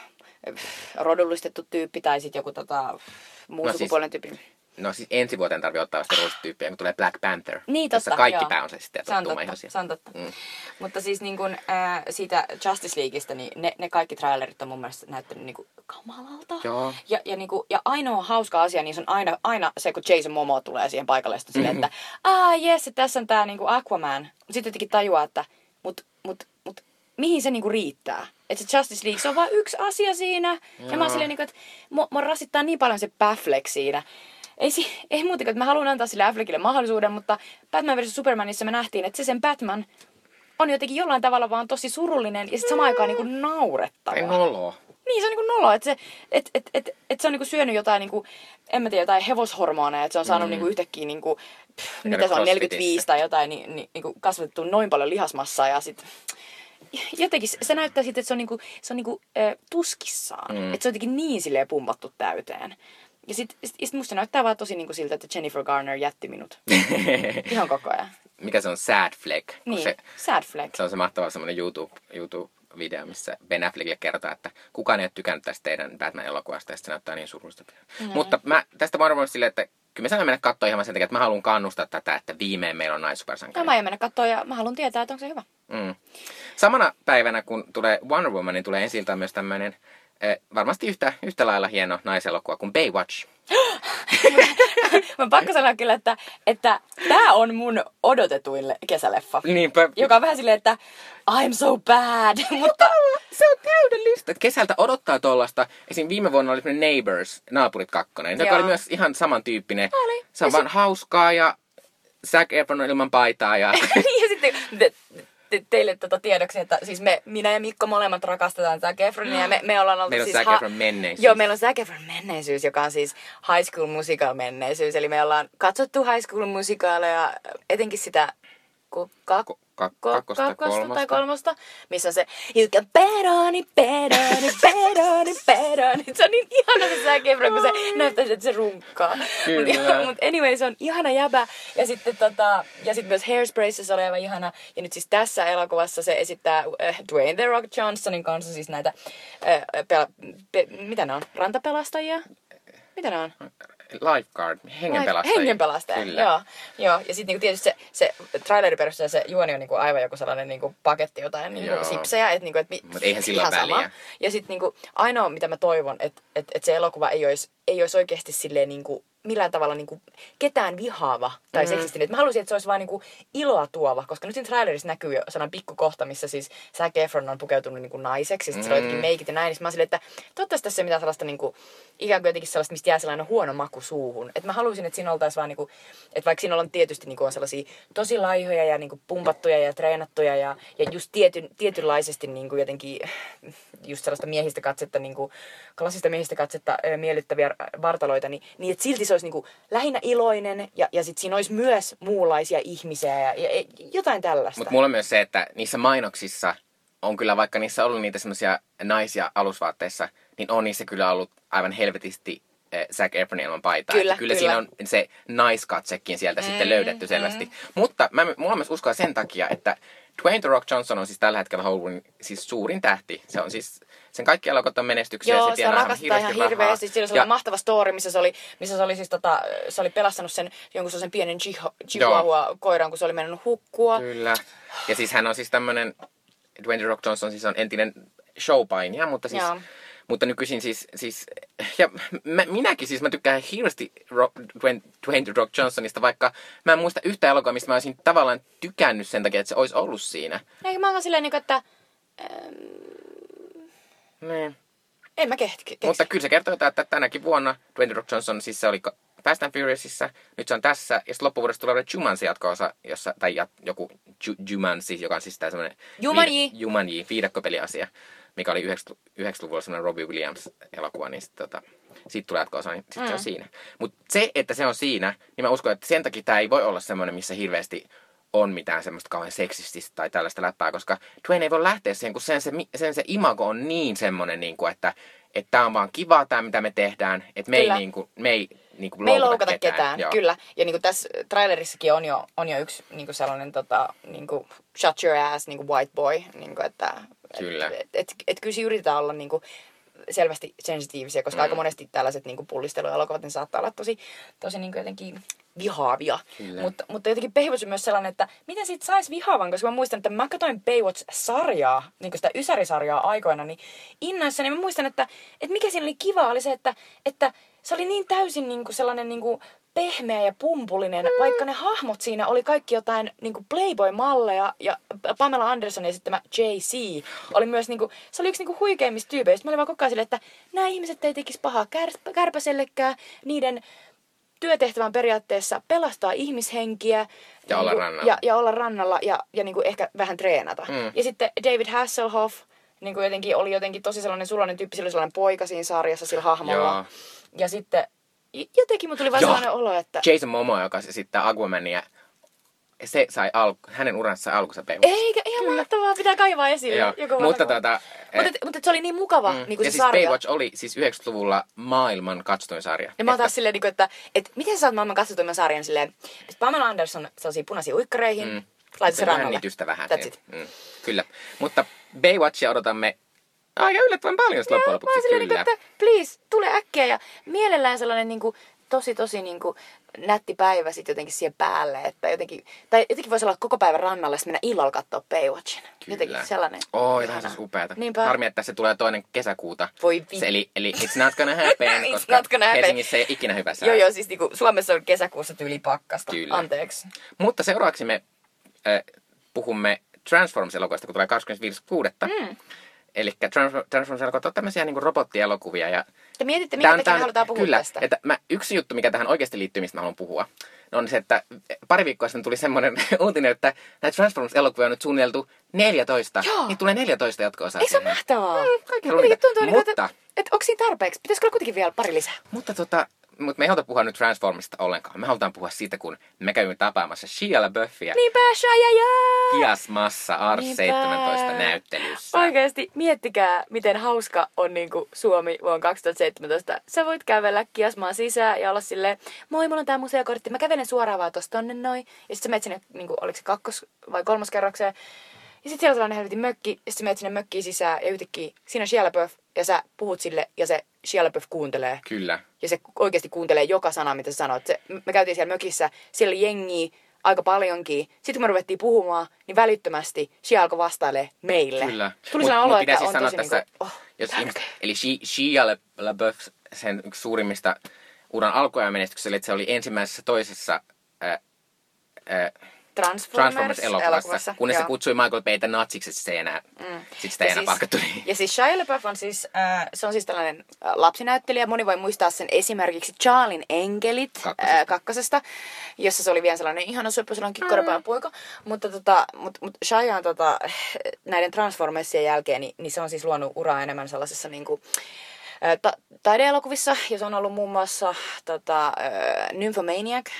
B: rodullistettu tyyppi tai sitten joku tota, muu
A: No siis-
B: sukupuolinen tyyppi.
A: No siis ensi vuoteen tarvii ottaa vasta roolista tyyppiä, kun tulee Black Panther.
B: Niin,
A: jossa
B: totta,
A: kaikki
B: joo.
A: pääosastajat
B: Se on
A: sattuu
B: totta,
A: ihosia.
B: se on totta.
A: Mm.
B: Mutta siis niin kun, ää, siitä Justice Leagueista, niin ne, ne kaikki trailerit on mun mielestä näyttänyt niin kuin kamalalta.
A: Joo.
B: Ja, ja, niin kuin, ja ainoa hauska asia, niin se on aina, aina se, kun Jason Momoa tulee siihen paikalle, sitten silleen, että ah jes, että tässä on tää niin kuin Aquaman. Sitten jotenkin tajuaa, että mut, mut, mut, mihin se niinku riittää. Että se Justice League, se on vain yksi asia siinä. Ja mä oon silleen, niinku, että mua, mua rasittaa niin paljon se Baffleck siinä. Ei, si- ei muuta kuin, että mä haluan antaa sille Affleckille mahdollisuuden, mutta Batman vs. Supermanissa me nähtiin, että se sen Batman on jotenkin jollain tavalla vaan tosi surullinen ja sitten samaan aikaan niinku naurettava.
A: Tai noloa.
B: Niin, se on niinku nolo, että se, et, et, et, et se on niinku syönyt jotain, niinku, en mä tiedä, jotain hevoshormoneja, että se on saanut mm. niinku yhtäkkiä, niinku, pff, mitä se on, 45 tai jotain, niin, niin, niinku kasvatettu noin paljon lihasmassaa ja sit jotenkin se- se näyttää sitten, että se on, niinku, se on niinku, äh, tuskissaan. Mm. Että se on jotenkin niin silleen pumpattu täyteen. Ja sitten sit, sit musta näyttää vaan tosi niinku siltä, että Jennifer Garner jätti minut. Ihan koko ajan.
A: Mikä se on? Sad Fleck.
B: Niin,
A: Se,
B: sad flag.
A: se on se mahtava semmoinen YouTube, YouTube-video, missä Ben Affleckille kerrotaan, että kukaan ei ole tykännyt tästä teidän Batman-elokuvasta, ja se näyttää niin surullista. Mm. Mutta mä tästä Wonder Womanista silleen, että kyllä mä sanon mennä katsoa ihan sen takia, että mä haluan kannustaa tätä, että viimein meillä on naissupersankari.
B: mä aion mennä katsoa ja mä haluan tietää, että onko se hyvä.
A: Mm. Samana päivänä, kun tulee Wonder Woman, niin tulee ensiltä myös tämmöinen varmasti yhtä, yhtä lailla hieno naiselokuva kuin Baywatch.
B: Mä pakko sanoa kyllä, että, että tää on mun odotetuin kesäleffa.
A: Niinpä.
B: Joka on vähän silleen, että I'm so bad. Mutta
A: Se on täydellistä. Kesältä odottaa tuollaista. Esim. viime vuonna oli Neighbors, Naapurit kakkonen, joka
B: Joo.
A: oli myös ihan samantyyppinen.
B: Oli.
A: Se on
B: Ja
A: vaan hauskaa ja Zac Efron on ilman paitaa ja...
B: ja sitten te, te, teille tota tiedoksi, että siis me, minä ja Mikko molemmat rakastetaan Zac Efronia ja me, me ollaan oltu
A: Meillä on
B: siis...
A: Zac Efron menneisyys.
B: Joo, meillä on Zac Efron menneisyys, joka on siis High School Musical menneisyys. Eli me ollaan katsottu High School Musicalia, etenkin sitä ku, kak,
A: Ko- kak-
B: ko-
A: kakkosta,
B: kakkosta tai
A: kolmosta.
B: kolmosta, missä se You can bet on it, bet on it, bet on it, bet on it. Se on niin ihana se Zac Efron, kun se näyttää, että se runkkaa. Mutta mut anyway, se on ihana jäbä. Ja sitten tota, ja sitten myös Hairsprayssa se oli aivan ihana. Ja nyt siis tässä elokuvassa se esittää äh, Dwayne The Rock Johnsonin kanssa siis näitä, äh, pela, pe, mitä ne on, rantapelastajia? Mitä ne on?
A: Lifeguard, hengenpelastajia.
B: Hengenpelastaja,
A: Kyllä.
B: joo. joo. Ja sitten niinku tietysti se, se trailerin perusteella se juoni on niinku aivan joku sellainen niinku paketti jotain niinku
A: Joo.
B: sipsejä. Et niinku, et mi,
A: Mut eihän sillä
B: ihan
A: ole
B: sama.
A: väliä.
B: Ja sitten niinku, ainoa mitä mä toivon, että et, et se elokuva ei olisi ei ois oikeasti silleen niinku, millään tavalla niinku ketään vihaava tai mm. seksistinen. Mä haluaisin, että se olisi vain niinku iloa tuova, koska nyt siinä trailerissa näkyy jo sellainen pikku kohta, missä siis Zac Efron on pukeutunut niinku naiseksi, ja sitten mm. sillä on jotenkin meikit ja näin, niin mä silleen, että toivottavasti tässä ei mitään sellaista niinku, ikään kuin jotenkin sellaista, mistä jää sellainen huono maku suuhun. Et mä haluaisin, että siinä oltaisiin vaan niinku, että vaikka siinä on tietysti niinku on sellaisia tosi laihoja ja niinku pumpattuja ja treenattuja ja, ja just tietyn, tietynlaisesti niinku jotenkin just sellaista miehistä katsetta, niinku, klassista miehistä katsetta miellyttäviä vartaloita, niin, niin että silti se olisi niinku lähinnä iloinen ja, ja sitten siinä olisi myös muunlaisia ihmisiä ja, ja, ja jotain tällaista.
A: Mutta mulla on myös se, että niissä mainoksissa on kyllä, vaikka niissä on ollut niitä semmoisia naisia alusvaatteissa, niin on niissä kyllä ollut aivan helvetisti eh, Zac Efronin ilman paitaa.
B: Kyllä,
A: kyllä,
B: kyllä.
A: siinä on se naiskatsekin sieltä mm, sitten löydetty selvästi. Mutta mä, mulla on myös uskoa sen takia, että Dwayne The Rock Johnson on siis tällä hetkellä Hollywoodin siis suurin tähti. Se on siis, sen kaikki elokuvat on menestyksiä.
B: Joo,
A: se
B: rakastaa ihan
A: hirveästi.
B: Siinä oli
A: Ja-
B: ja... mahtava story, missä se oli, missä se oli siis tota, se oli pelastanut sen jonkun sellaisen pienen chihu- chihuahua koiran, kun se oli mennyt hukkua.
A: Kyllä. Ja siis hän on siis tämmönen, Dwayne The Rock Johnson siis on entinen showpainija, mutta siis...
B: Joo.
A: Mutta nykyisin siis, siis ja mä, minäkin siis, mä tykkään hirveästi Rock, Dwayne, Dwayne Rock Johnsonista, vaikka mä en muista yhtä elokuvaa, mistä mä olisin tavallaan tykännyt sen takia, että se olisi ollut siinä.
B: Eikö mä oon silleen, niinku, että
A: Niin.
B: en mä kehti. keksi.
A: Mutta kyllä se kertoo, että tänäkin vuonna Dwayne Rock Johnson, siis se oli Fast and Furiousissa, nyt se on tässä, ja sitten loppuvuodesta tulee vielä Jumanji jatkoosa, jossa, tai jat, joku Ju, Jumanji, joka on siis tää semmoinen...
B: Jumanji.
A: viid- Jumanji, viidakkopeliasia, mikä oli 90-luvulla semmoinen Robbie Williams-elokuva, niin sit, tota, siitä tulee jatkoosa, niin sit mm. se on siinä. Mutta se, että se on siinä, niin mä uskon, että sen takia tämä ei voi olla semmoinen, missä hirveästi on mitään semmoista kauhean seksististä tai tällaista läppää, koska Dwayne ei voi lähteä siihen, kun sen se, sen se imago on niin semmoinen, niin kuin, että että tämä on vaan kivaa tämä, mitä me tehdään, että me
B: Kyllä.
A: ei, niin kuin, me ei, niin kuin
B: me ei
A: loukata,
B: ketään, ketään.
A: Joo.
B: kyllä. Ja niinku tässä trailerissakin on jo, on jo yksi niinku sellainen tota, niinku, shut your ass niinku white boy. Niinku, että,
A: Kyllä.
B: Et, et, et, kyllä siinä yritetään olla niinku, selvästi sensitiivisiä, koska mm. aika monesti tällaiset niinku, pullisteluelokuvat niin saattaa olla tosi, tosi niinku, jotenkin vihaavia.
A: Kyllä.
B: Mutta, mutta jotenkin Baywatch on myös sellainen, että miten siitä saisi vihaavan, koska mä muistan, että mä katsoin Baywatch-sarjaa, niin sitä Ysäri-sarjaa aikoina, niin innoissani mä muistan, että, että mikä siinä oli kiva oli se, että, että se oli niin täysin niin kuin sellainen niin kuin pehmeä ja pumpulinen, mm. vaikka ne hahmot siinä oli kaikki jotain niin kuin Playboy-malleja ja Pamela Anderson ja sitten tämä JC oli myös niin kuin, se oli yksi niin kuin huikeimmista tyypeistä. Mä olin vaan koko ajan silleen, että nämä ihmiset ei tekisi pahaa kär, kärpäsellekään, niiden työtehtävän periaatteessa pelastaa ihmishenkiä
A: Ja olla
B: niinku-
A: rannalla.
B: ja, ja olla rannalla ja, ja niin kuin ehkä vähän treenata.
A: Mm.
B: Ja sitten David Hasselhoff niin kuin jotenkin, oli jotenkin tosi sellainen suloinen tyyppi, sillä oli sellainen poika siinä sarjassa sillä hahmolla.
A: Joo.
B: Ja sitten jotenkin mun tuli vaan sellainen olo, että
A: Jason Momoa, joka esittää Aquamania, se sai al- hänen uransa sai alkunsa Baywatch.
B: eikä ihan mahtavaa, pitää kaivaa esille.
A: Joo,
B: Joku
A: mutta tota,
B: mutta, et, mutta se oli niin mukava,
A: Mm.
B: niin kuin
A: ja
B: se
A: siis
B: sarja.
A: Baywatch oli siis 90-luvulla maailman katsotuin sarja.
B: Ja mä oon
A: Että-
B: taas silleen, niin kuin, että, että miten sä saat maailman katsotuimman sarjan silleen, että Pamela Anderson sellaisiin punaisiin uikkareihin, mm. laitat se rannalle.
A: vähän.
B: That's
A: niin.
B: it.
A: Mm, kyllä. Mutta Baywatchia odotamme Aika yllättävän paljon sitten loppujen lopuksi, kyllä.
B: niin, että please, tule äkkiä. Ja mielellään sellainen niin kuin, tosi, tosi niin kuin, nätti päivä sitten jotenkin siihen päälle. Että jotenkin, tai jotenkin voisi olla koko päivän rannalla ja sitten mennä illalla katsoa Baywatchin. Jotenkin sellainen.
A: Oi, tämä on siis upeata.
B: Niinpä.
A: Harmi, että se tulee toinen kesäkuuta.
B: Voi vi-
A: se, eli, eli it's not gonna happen,
B: It's
A: koska
B: not gonna happen.
A: Helsingissä ei ikinä hyvä sää.
B: Joo, joo, siis niinku, Suomessa on kesäkuussa tyyli pakkasta.
A: Kyllä.
B: Anteeksi.
A: Mutta seuraavaksi me äh, puhumme Transformers-elokuvasta, kun tulee 25.6. Mm. Eli Transform- Transformers-elokuvat on tämmöisiä niin robottielokuvia. Ja
B: Te mietitte, minkä takia halutaan puhua
A: kyllä,
B: tästä.
A: Että mä, yksi juttu, mikä tähän oikeasti liittyy, mistä mä haluan puhua, on se, että pari viikkoa sitten tuli semmoinen uutinen, että näitä Transformers-elokuvia on nyt suunniteltu 14.
B: Joo.
A: Niin tulee 14 jatko-osaa
B: Eikö se ole mahtavaa?
A: Mm, kaikki haluaa
B: tuntuu, niin
A: Mutta-
B: että, että onko siinä tarpeeksi? Pitäisikö olla kuitenkin vielä pari lisää?
A: Mutta tota, mutta me ei haluta puhua nyt Transformista ollenkaan. Me halutaan puhua siitä, kun me kävimme tapaamassa Shia LaBeoufia
B: Niinpä, Shia ja!
A: Kiasmassa Ars
B: Niinpä.
A: 17 näyttelyssä.
B: Oikeesti, miettikää, miten hauska on niinku Suomi vuonna 2017. Sä voit kävellä kiasmaan sisään ja olla silleen, moi, mulla on tää museokortti, mä kävelen suoraan vaan tosta tonne noin. Ja sit sä menet sinne, niinku, oliko se kakkos- vai kolmoskerrokseen. Ja sit siellä on sellainen helvetin mökki, ja sit sä menet sinne mökkiin sisään, ja yhtäkkiä siinä on Shia LaBeouf, ja sä puhut sille, ja se Shia LaBeouf kuuntelee.
A: Kyllä.
B: Ja se oikeasti kuuntelee joka sana, mitä sä sanoit. Se, me käytiin siellä mökissä, siellä oli jengiä aika paljonkin. Sitten kun me ruvettiin puhumaan, niin välittömästi Shia alkoi vastailee meille.
A: Kyllä.
B: Tuli sellainen olo, että
A: siis
B: on tosi
A: tässä,
B: niinku, oh,
A: jos ihmiset, eli Shi- Shia La- LaBeouf, sen yksi suurimmista uran alkuajan menestyksellä, että se oli ensimmäisessä toisessa äh, äh,
B: Transformers,
A: Transformers-elokuvassa, kunnes se
B: joo.
A: kutsui Michael Baytä natsiksi, että se ei enää, mm. sit sitä ei
B: Ja
A: enää
B: siis-
A: palkattu. Niin.
B: Ja siis Shia LaBeouf on siis, äh, se on siis tällainen äh, lapsinäyttelijä. Moni voi muistaa sen esimerkiksi Charlin Enkelit
A: Kakkosesta.
B: äh, kakkosesta, jossa se oli vielä sellainen ihana söpö, sellainen kikkarapään poika. Mutta tota, mut, mut Shia on tota, näiden Transformersien jälkeen, niin, niin se on siis luonut uraa enemmän sellaisessa niinku, äh, ta- taideelokuvissa, ja se on ollut muun muassa tota, äh, Nymphomaniac äh,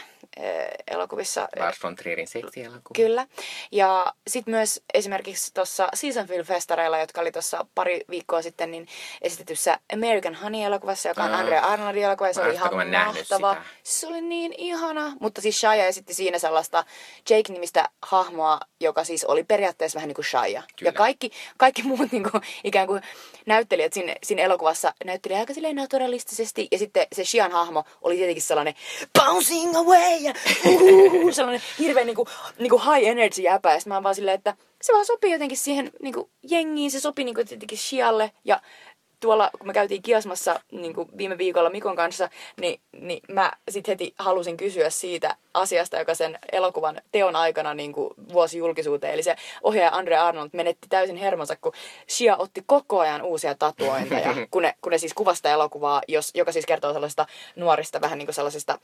B: elokuvissa.
A: Lars von Trierin seksielokuva.
B: Kyllä. Ja sitten myös esimerkiksi tuossa Seasonville-festareilla, jotka oli tuossa pari viikkoa sitten, niin esitetyssä American Honey-elokuvassa, joka on
A: Aa.
B: Andrea Arnoldin elokuva, ja se oli ihan mahtava. Se oli niin ihana. Mutta siis Shia esitti siinä sellaista Jake-nimistä hahmoa, joka siis oli periaatteessa vähän niin kuin Shia.
A: Kyllä.
B: Ja kaikki, kaikki muut niin kuin, ikään kuin näyttelijät siinä, siinä elokuvassa näytteli aika silleen naturalistisesti. Ja sitten se Shian hahmo oli tietenkin sellainen bouncing away ja uhuhu, sellainen hirveän niin kuin, niin kuin high energy jäpä. Ja mä vaan silleen, että se vaan sopii jotenkin siihen niin kuin jengiin. Se sopii niin kuin tietenkin Shialle ja tuolla, kun me käytiin kiasmassa niin kuin viime viikolla Mikon kanssa, niin, niin mä sitten heti halusin kysyä siitä asiasta, joka sen elokuvan teon aikana niin kuin vuosi julkisuuteen. Eli se ohjaaja Andre Arnold menetti täysin hermonsa, kun Shia otti koko ajan uusia tatuointeja, kun ne, kun ne siis kuvasta elokuvaa, jos, joka siis kertoo sellaisista nuorista, vähän niin kuin sellaisista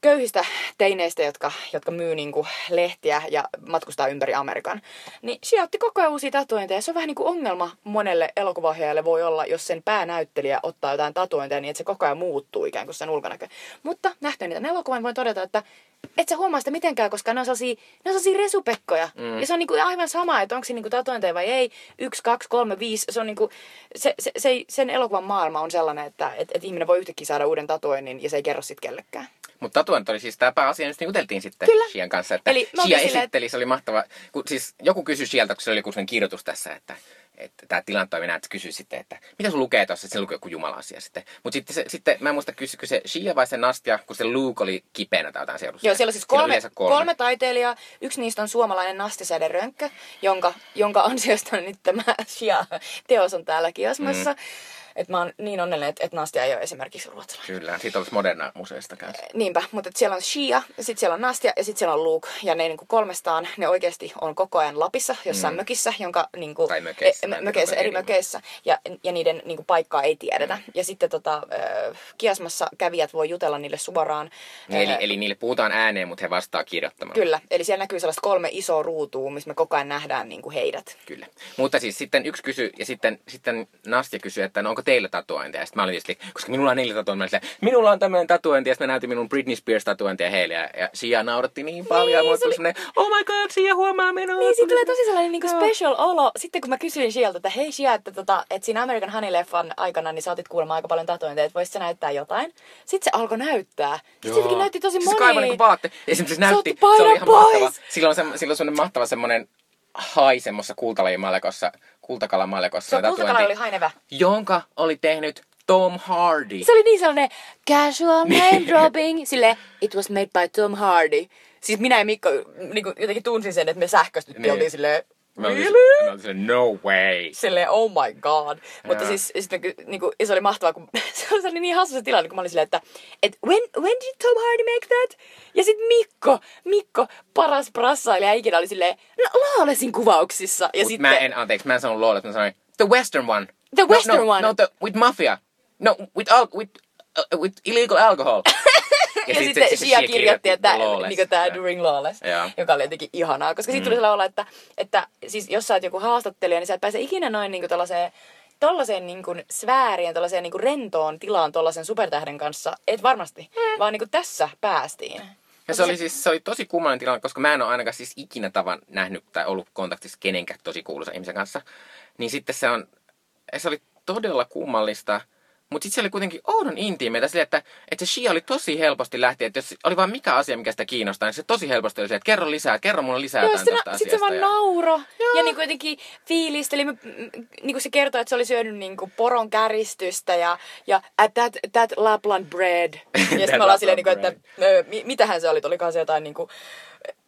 B: köyhistä teineistä, jotka, jotka myy niin kuin lehtiä ja matkustaa ympäri Amerikan. Niin Shia otti koko ajan uusia tatuointeja. Se on vähän niin kuin ongelma monelle elokuvaohjaajalle voi olla, jos sen päänäyttelijä ottaa jotain tatuointeja niin, että se koko ajan muuttuu ikään kuin sen ulkonäkö. Mutta nähtyä niitä elokuvan voin todeta, että et sä huomaa sitä mitenkään, koska ne on sellaisia, ne on sellaisia resupekkoja. Mm. Ja se on niinku aivan sama, että onko siinä niinku tatuointeja vai ei. Yksi, kaksi, kolme, viisi. Se on niinku, se, se, se, sen elokuvan maailma on sellainen, että et, et ihminen voi yhtäkkiä saada uuden tatuoinnin ja se ei kerro sit kellekään.
A: Mutta tatuointi oli siis tämä pääasia, josta juteltiin sitten
B: Kyllä.
A: Shian kanssa. Että
B: Eli
A: Shia
B: silleen,
A: esitteli, se oli mahtava. Kun, siis joku kysyi sieltä, kun se oli joku kirjoitus tässä, että, että tämä tilantoiminen, että kysyi sitten, että mitä sun lukee tuossa, että se lukee joku jumala-asia sitten. Mutta sitten, se, sitten mä en muista kysyykö se Shia vai se Nastia, kun se Luke oli kipeänä tai jotain seurassa.
B: Joo, siellä on siis kolme,
A: yleensä
B: kolme. kolme taiteilijaa. Yksi niistä on suomalainen Nasti Säde Rönkkö, jonka, jonka ansiosta nyt tämä Shia-teos on täällä kiosmassa. Mm. Et mä oon niin onnellinen, että, että Nastia ei ole esimerkiksi ruotsalainen.
A: Kyllä, siitä olisi moderna museosta kanssa.
B: Niinpä, mutta siellä on Shia, sitten siellä on Nastia ja sitten siellä on Luke. Ja ne niinku kolmestaan, ne oikeasti on koko ajan Lapissa, jossain mm. mökissä, jonka niinku,
A: Tai mökeissä,
B: e, mökeissä eri mökeissä. Ja, ja niiden niinku, paikkaa ei tiedetä. Mm. Ja sitten tota, äh, Kiasmassa kävijät voi jutella niille suoraan.
A: Niin, eli,
B: Äh,
A: eli niille puhutaan ääneen, mutta he vastaa kirjoittamalla.
B: Kyllä, eli siellä näkyy sellaista kolme isoa ruutua, missä me koko ajan nähdään niin kuin heidät.
A: Kyllä. Mutta siis sitten yksi kysyi, ja sitten, sitten Nastia kysyi, että no onko teillä tatuointeja? Ja sitten mä olin tietysti, koska minulla on neljä tatuointeja, mä olin minulla on tämmöinen tatuointi, ja sitten mä näytin minun Britney Spears tatuointia heille, ja, ja Sia nauratti niin paljon,
B: Niin,
A: mulle
B: se oli-
A: oh my god, Sia huomaa minua.
B: Niin, siitä tulee tosi sellainen niin kuin
A: Joo.
B: special olo. Sitten kun mä kysyin sieltä, että hei Shia, että, tota, että siinä American Honey-leffan aikana niin sä otit kuulemma aika paljon tatuointeja, että voisit sä näyttää jotain. Sitten se alkoi näyttää. Sitten näytti tosi
A: siis
B: moni.
A: kaivoi niinku vaatte. Ja sitten se näytti, se oli ihan
B: pois.
A: mahtava. Silloin, se, silloin semmoinen mahtava semmoinen hai semmossa kultalajimalekossa, kultakalamalekossa.
B: Se kultakala oli hainevä.
A: Jonka oli tehnyt Tom Hardy.
B: Se oli niin sellainen casual name dropping. Sille it was made by Tom Hardy. Siis minä ja Mikko niin kuin jotenkin tunsin sen, että me sähköstyttiin.
A: Niin.
B: Oltiin silleen, really?
A: mä olin no way.
B: Silleen, oh my god. Mutta
A: Joo.
B: siis sitten niinku, se oli mahtavaa, kun se oli, niin hassu se tilanne, kun mä olin silleen, että et when, when did Tom Hardy make that? Ja sitten Mikko, Mikko, paras brassailija ikinä oli silleen, no Laalesin kuvauksissa. Ja
A: Mut
B: sitten,
A: mä en, anteeksi, mä en sanonut Lola, mä sanoin, the western one.
B: The
A: no,
B: western
A: no,
B: one.
A: No, the, with mafia. No, with, al- with, uh, with illegal alcohol.
B: ja, ja sitten Shia kirjoitti, että
A: Lawless.
B: niin tämä. During Lawless,
A: Joo.
B: joka oli jotenkin ihanaa. Koska siitä tuli sellainen olla, että, että siis jos sä oot joku haastattelija, niin sä et pääse ikinä noin niin tällaiseen tollaiseen niin kuin sfäärien, tollaiseen niin kuin rentoon tilaan tollaisen supertähden kanssa. Et varmasti,
A: Mm.
B: vaan niin kuin tässä päästiin.
A: Ja se oli siis se oli tosi kummallinen tilanne, koska mä en ole ainakaan siis ikinä tavan nähnyt tai ollut kontaktissa kenenkään tosi kuuluisa ihmisen kanssa. Niin sitten se on, se oli todella kummallista. Mutta sitten se oli kuitenkin oudon intiimeitä silleen, että, että se Shia oli tosi helposti lähti, että jos oli vaan mikä asia, mikä sitä kiinnostaa, niin se tosi helposti oli se, että kerro lisää, kerro mulle lisää
B: Joo, sitten
A: tästä
B: sit se vaan
A: ja-
B: nauro. Ja niin jotenkin fiilisteli. Me- m- Niin kuin se kertoi, että se oli syönyt niin kuin poron käristystä ja, ja at that, that Lapland bread. Ja sitten me ollaan silleen, niin kuin, että ö, mi, mitähän se oli? Olikohan se jotain niin kuin,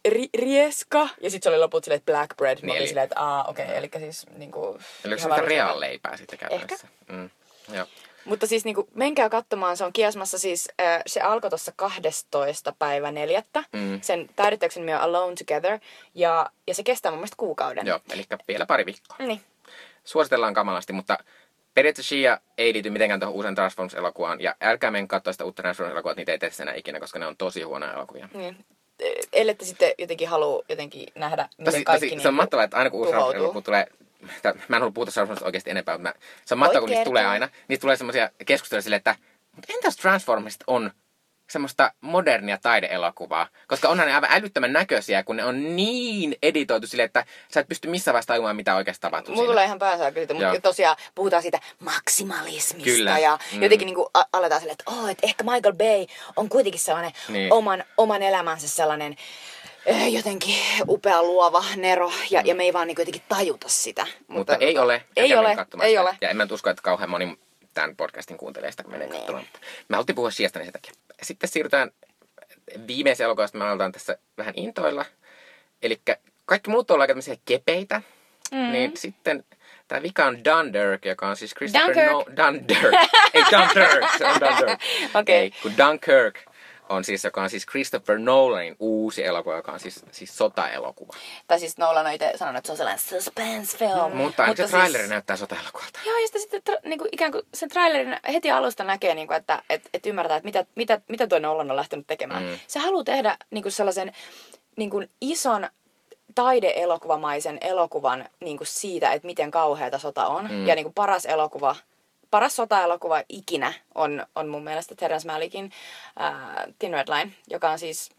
B: ri, rieska. Ja sitten se oli loput silleen, että black bread. Mä
A: Niin, eli-
B: silleen, että aa, okei, okay, eli siis niin kuin,
A: Eli se reaalleipää sitten käytännössä? Mm. Joo.
B: Mutta siis niinku, menkää katsomaan, se on kiasmassa siis, äh, se alkoi tuossa 12. päivä neljättä.
A: Mm.
B: Sen taidetteoksen nimi on Alone Together. Ja, ja se kestää mun mielestä kuukauden.
A: Joo, eli vielä pari viikkoa.
B: Niin.
A: Suositellaan kamalasti, mutta periaatteessa Shia ei liity mitenkään tuohon uuden Transformers-elokuvaan. Ja älkää menkää katsoa sitä uutta Transformers-elokuvaa, niitä ei tee enää ikinä, koska ne on tosi huonoja elokuvia.
B: niin. Ellette sitten jotenkin halua jotenkin nähdä, miten
A: Tosi,
B: kaikki
A: tosi,
B: niinku
A: se on mahtavaa, että aina kun uusi tulee, mä en halua puhuta Transformersista oikeasti enempää, mutta mä, se on mahtavaa, kun niistä tulee aina. Niistä tulee semmoisia keskusteluja silleen, että mutta entäs Transformersista on semmoista modernia taideelokuvaa, koska onhan ne aivan älyttömän näköisiä, kun ne on niin editoitu silleen, että sä et pysty missään vaiheessa tajumaan, mitä oikeasti tapahtuu
B: Mulla tulee ihan päänsä siitä,
A: Joo.
B: mutta tosiaan puhutaan siitä maksimalismista
A: Kyllä.
B: ja
A: Mm.
B: jotenkin niinku a- aletaan silleen, että oh, et ehkä Michael Bay on kuitenkin sellainen
A: Niin.
B: oman, oman elämänsä sellainen jotenkin upea luova nero ja, ja me ei vaan niinku jotenkin tajuta sitä.
A: Mutta ei ole.
B: Ei ole, ei ole.
A: Ja en mä usko, että kauhean moni tämän podcastin kuuntelee sitä, kun menee
B: Niin.
A: katsomaan. Mutta Me haluttiin puhua Shiasta niin sen takia. Sitten siirrytään viimeiseen elokuvaan, me aletaan tässä vähän intoilla. Eli kaikki muut on aika tämmöisiä kepeitä. Mm. Niin sitten tämä vika on Dunkirk, joka on siis Christopher
B: Dunkirk.
A: No... Dunkirk. ei Dunkirk, se on Dunkirk.
B: Okei.
A: Ei, kun Dunkirk on siis, joka on siis Christopher Nolanin uusi elokuva, joka on siis, siis sotaelokuva.
B: Tai siis Nolan on itse sanonut, että se on sellainen suspense film.
A: Mutta ainakin se
B: siis-
A: traileri näyttää sotaelokuvalta.
B: Joo, ja sitten, sitten tra- niinku, ikään kuin sen trailerin heti alusta näkee, niinku, että et, et ymmärtää, että mitä, mitä, mitä tuo Nolan on lähtenyt tekemään.
A: Mm.
B: Mm. Se haluaa tehdä niinku, sellaisen niinku, ison taideelokuvamaisen elokuvan niinku, siitä, että miten kauheata sota on.
A: Mm.
B: Mm. Ja niinku, paras elokuva, paras sotaelokuva ikinä on, on mun mielestä Terence Malickin ää, Thin Red Line, joka on siis,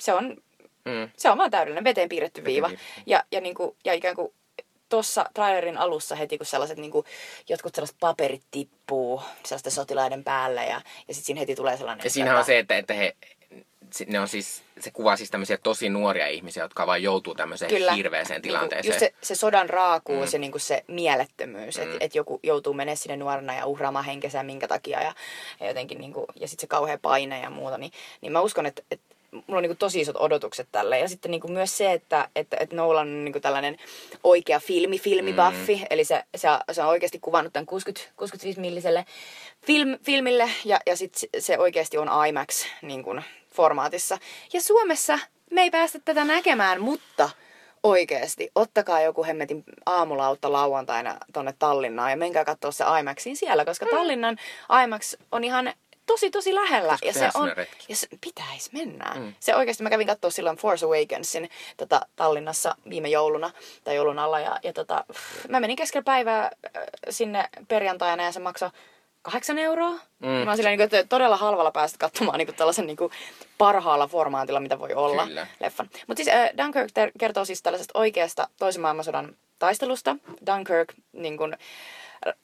B: se on
A: Mm.
B: se on vaan täydellinen veteen piirretty viiva.
A: piirretty.
B: Ja, ja, niinku, ja ikään kuin tuossa trailerin alussa heti, kun sellaiset niinku, jotkut sellaiset paperit tippuu sellaisten sotilaiden päälle ja, ja sitten siinä heti tulee sellainen...
A: Ja siinähän on se, että, että he, ne on siis, se kuvaa siis tämmöisiä tosi nuoria ihmisiä, jotka vaan joutuu tämmöiseen
B: Kyllä.
A: hirveäseen tilanteeseen.
B: Niinku, just se, se sodan raakuus
A: Mm.
B: ja niinku se mielettömyys,
A: Mm.
B: että et joku joutuu menemään sinne nuorena ja uhraamaan henkensä minkä takia ja, ja jotenkin niinku, ja sitten se kauhea paine ja muuta, niin, niin mä uskon, että, että mulla on niinku tosi isot odotukset tälle. Ja sitten niinku myös se, että, että, että Nolan on niinku tällainen oikea filmi, filmibuffi, mm. eli se, se, se on oikeasti kuvannut tämän 60, 65 milliselle film, filmille ja, ja sitten se oikeasti on IMAX niin kuin, formaatissa. Ja Suomessa me ei päästä tätä näkemään, mutta oikeasti, ottakaa joku hemmetin aamulautta lauantaina tonne Tallinnaan ja menkää katsoa se IMAXin siellä, koska Tallinnan IMAX on ihan tosi tosi lähellä.
A: Pitäisikö
B: Ja se on,
A: retki?
B: ja se pitäisi mennä.
A: Mm.
B: Mm. Se oikeasti, mä kävin katsoa silloin Force Awakensin tota, Tallinnassa viime jouluna tai joulun alla ja, ja tota, mä menin keskellä päivää äh, sinne perjantaina ja se maksoi kahdeksan euroa.
A: Mm.
B: Mä oon silleen, niin että todella halvalla päästä katsomaan niin kuin tällaisen niin kuin parhaalla formaatilla, mitä voi olla
A: Kyllä.
B: leffan. Mutta siis äh, Dunkirk ter- kertoo siis tällaisesta oikeasta toisen maailmansodan taistelusta. Dunkirk niin kuin,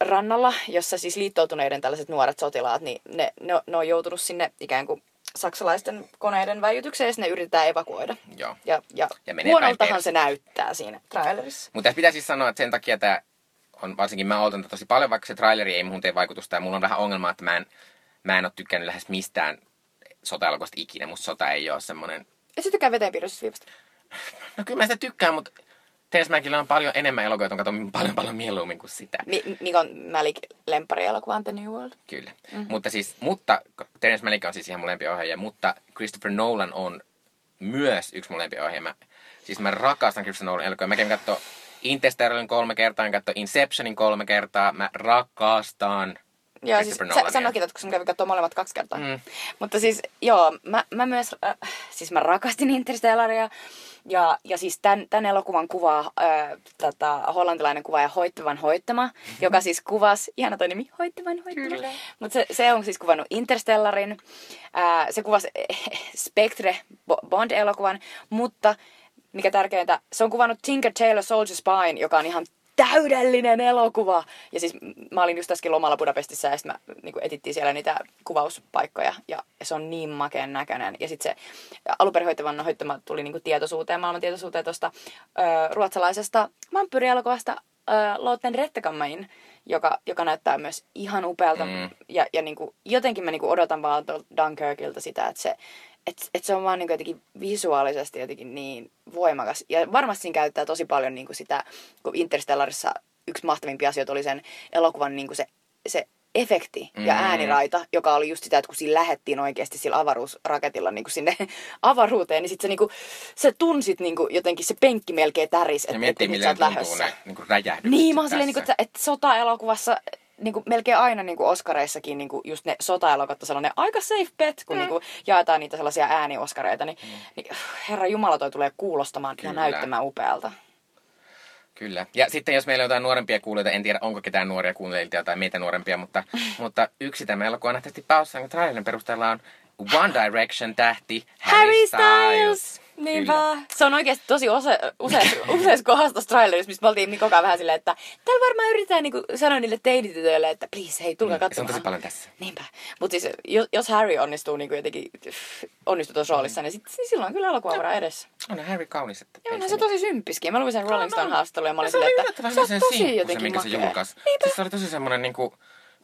B: rannalla, jossa siis liittoutuneiden tällaiset nuoret sotilaat, niin ne, ne, ne on joutunut sinne ikään kuin saksalaisten koneiden väijytykseen ja ne yritetään evakuoida.
A: Joo.
B: Ja, ja,
A: Ja
B: huonoltahan se näyttää siinä trailerissa.
A: Mutta pitää siis sanoa, että sen takia tämä on, varsinkin mä odotan tätä tosi paljon, vaikka se traileri ei muun tee vaikutusta. Ja mulla on vähän ongelma, että mä en, mä en ole tykkännyt lähes mistään sota ikinä. Musta sota ei ole semmoinen...
B: Ja sitten tykkää veteenpiirrosta viivasta.
A: No kyllä mä sitä tykkään, mutta Terence Mäkillä on paljon enemmän elokuvia, jotka katson paljon paljon mieluummin kuin sitä.
B: Mi- Mikon Malik lempari elokuva on The New World.
A: Kyllä. Mm-hmm. Mutta siis, mutta Terence Malick on siis ihan mun lempiohjaaja, mutta Christopher Nolan on myös yksi mun lempiohjaaja. Mä, siis mä rakastan Christopher Nolan elokuvia. Mä kävin katsoa Interstellarin kolme kertaa, mä katsoin Inceptionin kolme kertaa. Mä rakastan
B: Joo, siis sä, sanoikin, että kun mä kävin katsomaan molemmat kaksi kertaa.
A: Mm.
B: Mutta siis, joo, mä, mä myös, äh, siis mä rakastin Interstellaria. Ja, ja siis tämän, tämän elokuvan kuvaa äh, tota, hollantilainen kuvaaja Hoittevan Hoittama, joka siis kuvasi, ihana toi nimi, Hoittevan Hoittama. Mutta se, se on siis kuvannut Interstellarin, äh, se kuvasi äh, Spectre Bo- Bond-elokuvan, mutta mikä tärkeintä, se on kuvannut Tinker Tailor Soldier Spine, joka on ihan täydellinen elokuva. Ja siis mä olin just äsken lomalla Budapestissa ja sitten mä niin etittiin siellä niitä kuvauspaikkoja ja, ja se on niin makeen näköinen. Ja sitten se alunperin hoittama tuli niin tietoisuuteen, maailman tietoisuuteen tuosta ruotsalaisesta vampyyrielokuvasta Lotten Rettekammain, joka, joka näyttää myös ihan upealta.
A: Mm.
B: Ja, ja niin kuin, jotenkin mä niin kuin odotan vaan Dunkirkilta sitä, että se, et, et se on vaan niin jotenkin visuaalisesti jotenkin niin voimakas. Ja varmasti siinä käyttää tosi paljon niin kuin sitä, kun Interstellarissa yksi mahtavimpia asioita oli sen elokuvan niin kuin se, se efekti ja
A: Mm.
B: ääniraita, joka oli just sitä, että kun siinä lähettiin oikeasti sillä avaruusraketilla niin kuin sinne avaruuteen, niin sit se, niin kuin, se tunsit niin kuin, jotenkin se penkki melkein täris, että
A: miettii,
B: et, nyt
A: millä
B: sä oot lähdössä.
A: ne niin kuin
B: Niin, mä oon silleen, niin kuin, että, että sota-elokuvassa niin kuin melkein aina niin kuin Oscareissakin niin kuin just ne sota-elokuvat on sellainen aika safe bet, kun mm. niin kuin jaetaan niitä sellaisia äänioskareita, niin, mm. niin herra Jumala toi tulee kuulostamaan ja
A: Kyllä.
B: näyttämään upealta.
A: Kyllä. Ja sitten jos meillä on jotain nuorempia kuulijoita, en tiedä onko ketään nuoria kuuntelijoita tai meitä nuorempia, mutta, mutta yksi tämä elokuva nähtävästi Paussan trailerin perusteella on One Direction tähti Harry Styles.
B: Niinpä.
A: Kyllä.
B: Se on oikeasti tosi use, useassa, useassa kohdassa trailerissa, missä me oltiin Mikon kanssa vähän silleen, että täällä varmaan yritetään niin sanoa niille teinitytöille, että please, hei, tulkaa
A: Se on
B: katsomaan.
A: tosi paljon tässä.
B: Niinpä. Mutta siis, jos, jos Harry onnistuu niin jotenkin, onnistuu tuossa roolissa, niin, sit, niin silloin on kyllä elokuva edessä.
A: On Harry kaunis. Että
B: Ja
A: ei
B: onhan
A: se
B: tosi symppiskin. Mä luin sen Rolling Stone haastattelun ja mä olin silleen, että se on tosi jotenkin
A: minkä se
B: makea.
A: julkaisi. Siis se oli tosi semmoinen niinku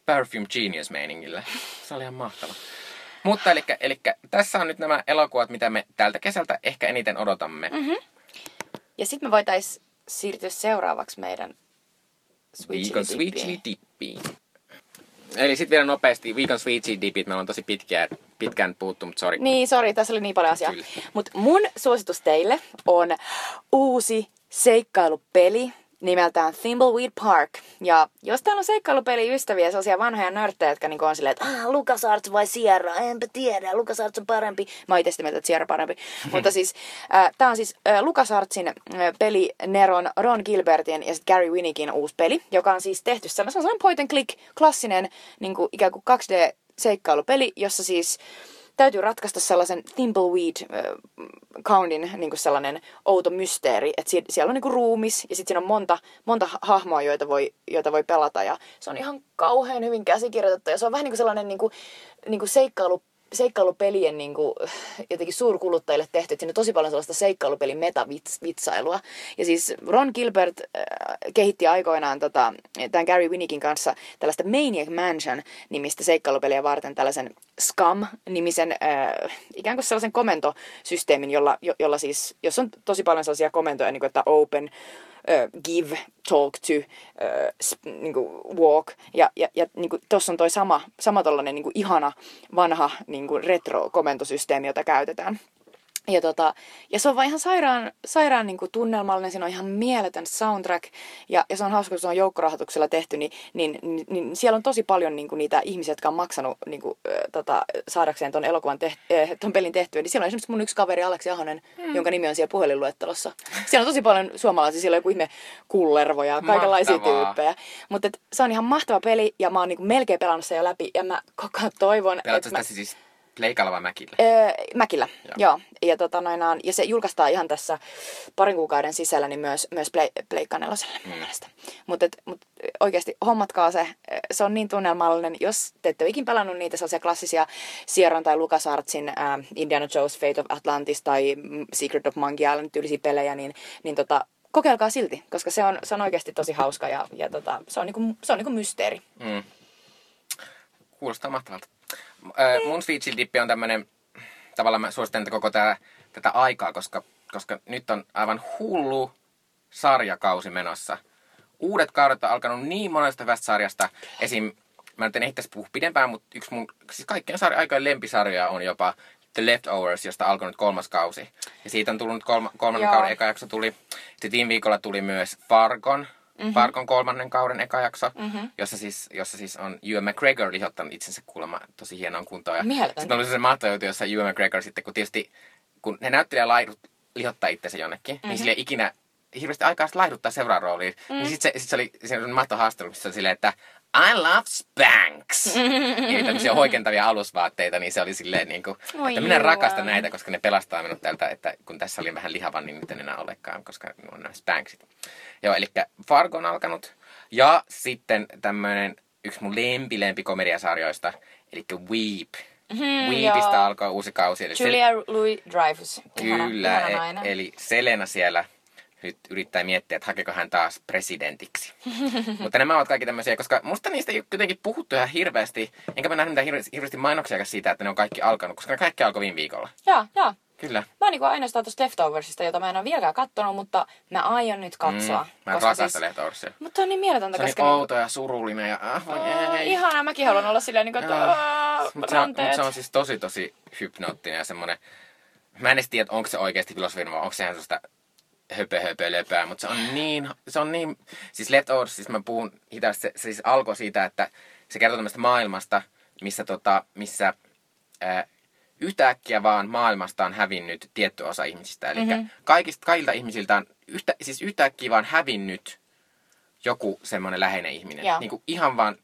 A: perfume genius meiningillä. Se oli ihan mahtava. Mutta eli, eli tässä on nyt nämä elokuvat, mitä me tältä kesältä ehkä eniten odotamme. Mm-hmm.
B: Ja sitten me voitais siirtyä seuraavaksi meidän
A: Viikon
B: Chili Dippiin.
A: Eli sitten vielä nopeasti, viikon Sweet Chili Dipit, meillä on tosi pitkään, pitkään puhuttu, mutta sori.
B: Niin, sori, tässä oli niin paljon asiaa. Mutta mun suositus teille on uusi seikkailupeli nimeltään Thimbleweed Park. Ja jos täällä on seikkailupeli-ystäviä, sellaisia vanhoja nörttejä, jotka niinku on silleen, että ah, LucasArts vai Sierra, enpä tiedä, LucasArts on parempi. Mä oon itse sitä mieltä, että Sierra parempi. Mutta siis, äh, tää on siis äh, LucasArtsin äh, peli Neron Ron Gilbertin ja sitten Gary Winnickin uusi peli, joka on siis tehty sellainen, point and click, klassinen niin kuin ikään kuin 2D-seikkailupeli, jossa siis täytyy ratkaista sellaisen Thimbleweed-countin niin kuin sellainen outo mysteeri, että sie- siellä on niin kuin ruumis ja sitten siinä on monta, monta hahmoa, joita voi, joita voi pelata ja se on ihan kauhean hyvin käsikirjoitettu ja se on vähän niin kuin sellainen niin kuin, niin kuin seikkailu seikkailupelien niin kuin, jotenkin suurkuluttajille tehty, että siinä on tosi paljon sellaista seikkailupelin metavitsailua. Ja siis Ron Gilbert äh, kehitti aikoinaan tota, tämän Gary Winnickin kanssa tällaista Maniac Mansion-nimistä seikkailupeliä varten tällaisen Scum-nimisen äh, ikään kuin sellaisen komentosysteemin, jolla, jo, jolla siis, jos on tosi paljon sellaisia komentoja, niin kuin että open, uh, give, talk to, uh, sp, niin kuin walk. Ja, ja, ja niin kuin, tossa on toi sama, sama tollanen niin kuin ihana vanha niin kuin retro-komentosysteemi, jota käytetään. Ja, tota, ja se on vaan ihan sairaan, sairaan niin kuin tunnelmallinen, siinä on ihan mieletön soundtrack. Ja, ja se on hauska, kun se on joukkorahoituksella tehty, niin, niin, niin, niin siellä on tosi paljon niin kuin niitä ihmisiä, jotka on maksanut niin kuin, äh, tota, saadakseen ton elokuvan teht, äh, ton pelin tehtyä. Niin siellä on esimerkiksi mun yksi kaveri Aleksi Ahonen, mm. jonka nimi on siellä puhelinluettelossa. Siellä on tosi paljon suomalaisia, siellä on joku ihme kullervo ja kaikenlaisia
A: Mahtavaa.
B: tyyppejä. Mutta se on ihan mahtava peli ja mä oon niin kuin melkein pelannut sen jo läpi. Ja mä koko ajan toivon, että mä...
A: siis Leikalla vai Mäkillä?
B: Öö, Mäkillä,
A: Joo.
B: joo. Ja, tota, noinaan, ja se julkaistaan ihan tässä parin kuukauden sisällä niin myös, myös Play, Pleikka neloselle mun mielestä. Mutta mut oikeasti hommatkaa se, se on niin tunnelmallinen. Jos te ette ole ikin pelannut niitä sellaisia klassisia Sierran tai LucasArtsin äh, Indiana Jones Fate of Atlantis tai mm, Secret of Monkey Island tyylisiä pelejä, niin, niin tota, kokeilkaa silti, koska se on, se on oikeasti tosi hauska ja, ja tota, se on, niinku, se on niinku mysteeri.
A: Mm. Kuulostaa mahtavalta. Ö, mun Sweet Chill Dippi on tämmönen, tavallaan mä suosittelen koko tää, tätä aikaa, koska, koska nyt on aivan hullu sarjakausi menossa. Uudet kaudet on alkanut niin monesta hyvästä sarjasta. Esim. Mä nyt en ehdi tässä puhua pidempään, mutta yksi mun, siis kaikkien sarja, aikojen lempisarjoja on jopa The Leftovers, josta alkoi nyt kolmas kausi. Ja siitä on tullut kolma, kolmannen
B: Joo.
A: kauden eka jakso tuli. Sitten viime viikolla tuli myös Fargon, mm-hmm. Fargon kolmannen kauden eka jakso, mm-hmm. jossa, siis, jossa siis on Ewan McGregor lihottanut itsensä kuulemma tosi hienoon kuntoon. Ja
B: Mieletöntä.
A: sitten oli se mahtava juttu, jossa Ewan McGregor sitten, kun tietysti kun ne näyttelijä laidut, lihottaa itsensä jonnekin, mm-hmm. niin sille ikinä hirveästi aikaa sitten laihduttaa seuraavaan rooliin. Mm. Niin sitten se, sit se oli, se oli mahtava haastattelu, missä se oli silleen, että I love Spanx. Eli tämmöisiä hoikentavia alusvaatteita, niin se oli silleen niin kuin,
B: Oi
A: että minä
B: Ewan.
A: rakastan näitä, koska ne pelastaa minut tältä, että kun tässä oli vähän lihavan, niin nyt en enää olekaan, koska on nämä Spanksit. Joo, eli Fargo on alkanut. Ja sitten tämmöinen yksi mun lempi lempi komediasarjoista, eli Weep.
B: Mhm,
A: Weepistä
B: joo.
A: alkoi uusi kausi. Eli
B: Julia Louis-Dreyfus. Ihana,
A: Kyllä,
B: ihana
A: e-
B: nainen.
A: eli Selena siellä nyt yrittää miettiä, että hakeeko hän taas presidentiksi. Mutta nämä ovat kaikki tämmöisiä, koska musta niistä ei jotenkin puhuttu ihan hirveästi, enkä mä nähnyt mitään hirveästi, hirveästi mainoksia siitä, että ne on kaikki alkanut, koska ne kaikki alkoi viime viikolla.
B: Joo, joo.
A: Kyllä.
B: Mä oon niinku ainoastaan tuosta Leftoversista, jota mä en ole vieläkään kattonut, mutta mä aion nyt katsoa.
A: Mm, mä rakastan siis... Lehtoorsia.
B: Mutta on niin mieletöntä,
A: Se on
B: koska...
A: niin outo ja surullinen ja ah, voi
B: Aa,
A: ei.
B: Ihanaa, mäkin haluan olla silleen, niin kuin, että
A: Mutta se, on, mut se on siis tosi tosi hypnoottinen ja semmonen... Mä en edes tiedä, onko se oikeasti filosofinen vai onko se ihan sellaista höpö höpö löpöä, mutta se on niin, se on niin, siis Leftovers, siis mä puhun hitaasti, se, se siis alkoi siitä, että se kertoo tämmöistä maailmasta, missä tota, missä ää, yhtäkkiä vaan maailmasta on hävinnyt tietty osa ihmisistä. Eli mm-hmm. kaikista, kaikilta ihmisiltä on yhtä, siis yhtäkkiä vaan hävinnyt joku semmoinen läheinen ihminen.
B: Joo.
A: Niin kuin ihan vaan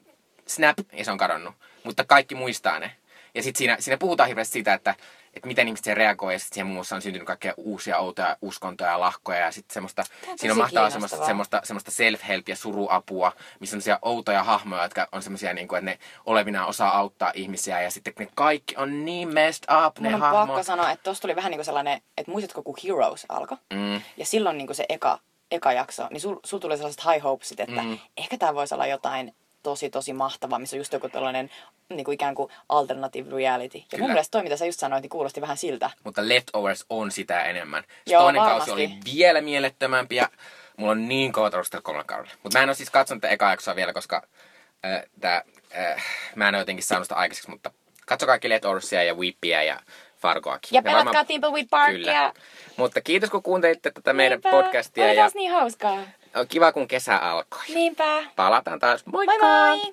A: snap ja se on kadonnut. Mutta kaikki muistaa ne. Ja sitten siinä, siinä puhutaan hirveästi siitä, että, että miten ihmiset siihen reagoi. Ja sitten siihen muun muassa on syntynyt kaikkea uusia outoja uskontoja ja lahkoja. Ja sitten semmoista,
B: on
A: siinä on mahtavaa semmoista, semmoista, semmoista self-help ja suruapua, missä on sellaisia outoja hahmoja, jotka on semmoisia, niin kuin, että ne olevinaan osaa auttaa ihmisiä. Ja sitten ne kaikki on niin messed up, ne
B: Mun on
A: hahmot.
B: pakko sanoa, että tosta tuli vähän niin kuin sellainen, että muistatko kun Heroes alkoi?
A: Mm.
B: Ja silloin niin kuin se eka, eka jakso, niin sul, sul tuli sellaiset high hopesit, että
A: mm.
B: ehkä tämä voisi olla jotain tosi tosi mahtavaa, missä on just joku tällainen niin kuin ikään kuin alternative reality. Ja
A: Kyllä.
B: mun mielestä toi, mitä sä just sanoit, niin kuulosti vähän siltä.
A: mutta Leftovers on sitä enemmän. Se
B: Joo,
A: toinen
B: varmasti.
A: kausi oli vielä mielettömämpi ja mulla on niin kova arvostella kolmella kaudella. Mutta mä en ole siis katsonut tätä eka jaksoa vielä, koska äh, tää, äh, mä en ole jotenkin saanut sitä aikaiseksi, mutta katso kaikki Leftoversia ja Weepia ja Fargoakin.
B: Ja pelatkaa
A: varmaan-
B: Parkia.
A: Kyllä. Mutta kiitos kun kuuntelitte tätä meidän
B: Niinpä.
A: podcastia
B: Oli
A: ja
B: taas niin hauskaa.
A: On kiva kun kesä alkoi.
B: Niinpä.
A: Palataan taas. Moikka!
B: Moi moi!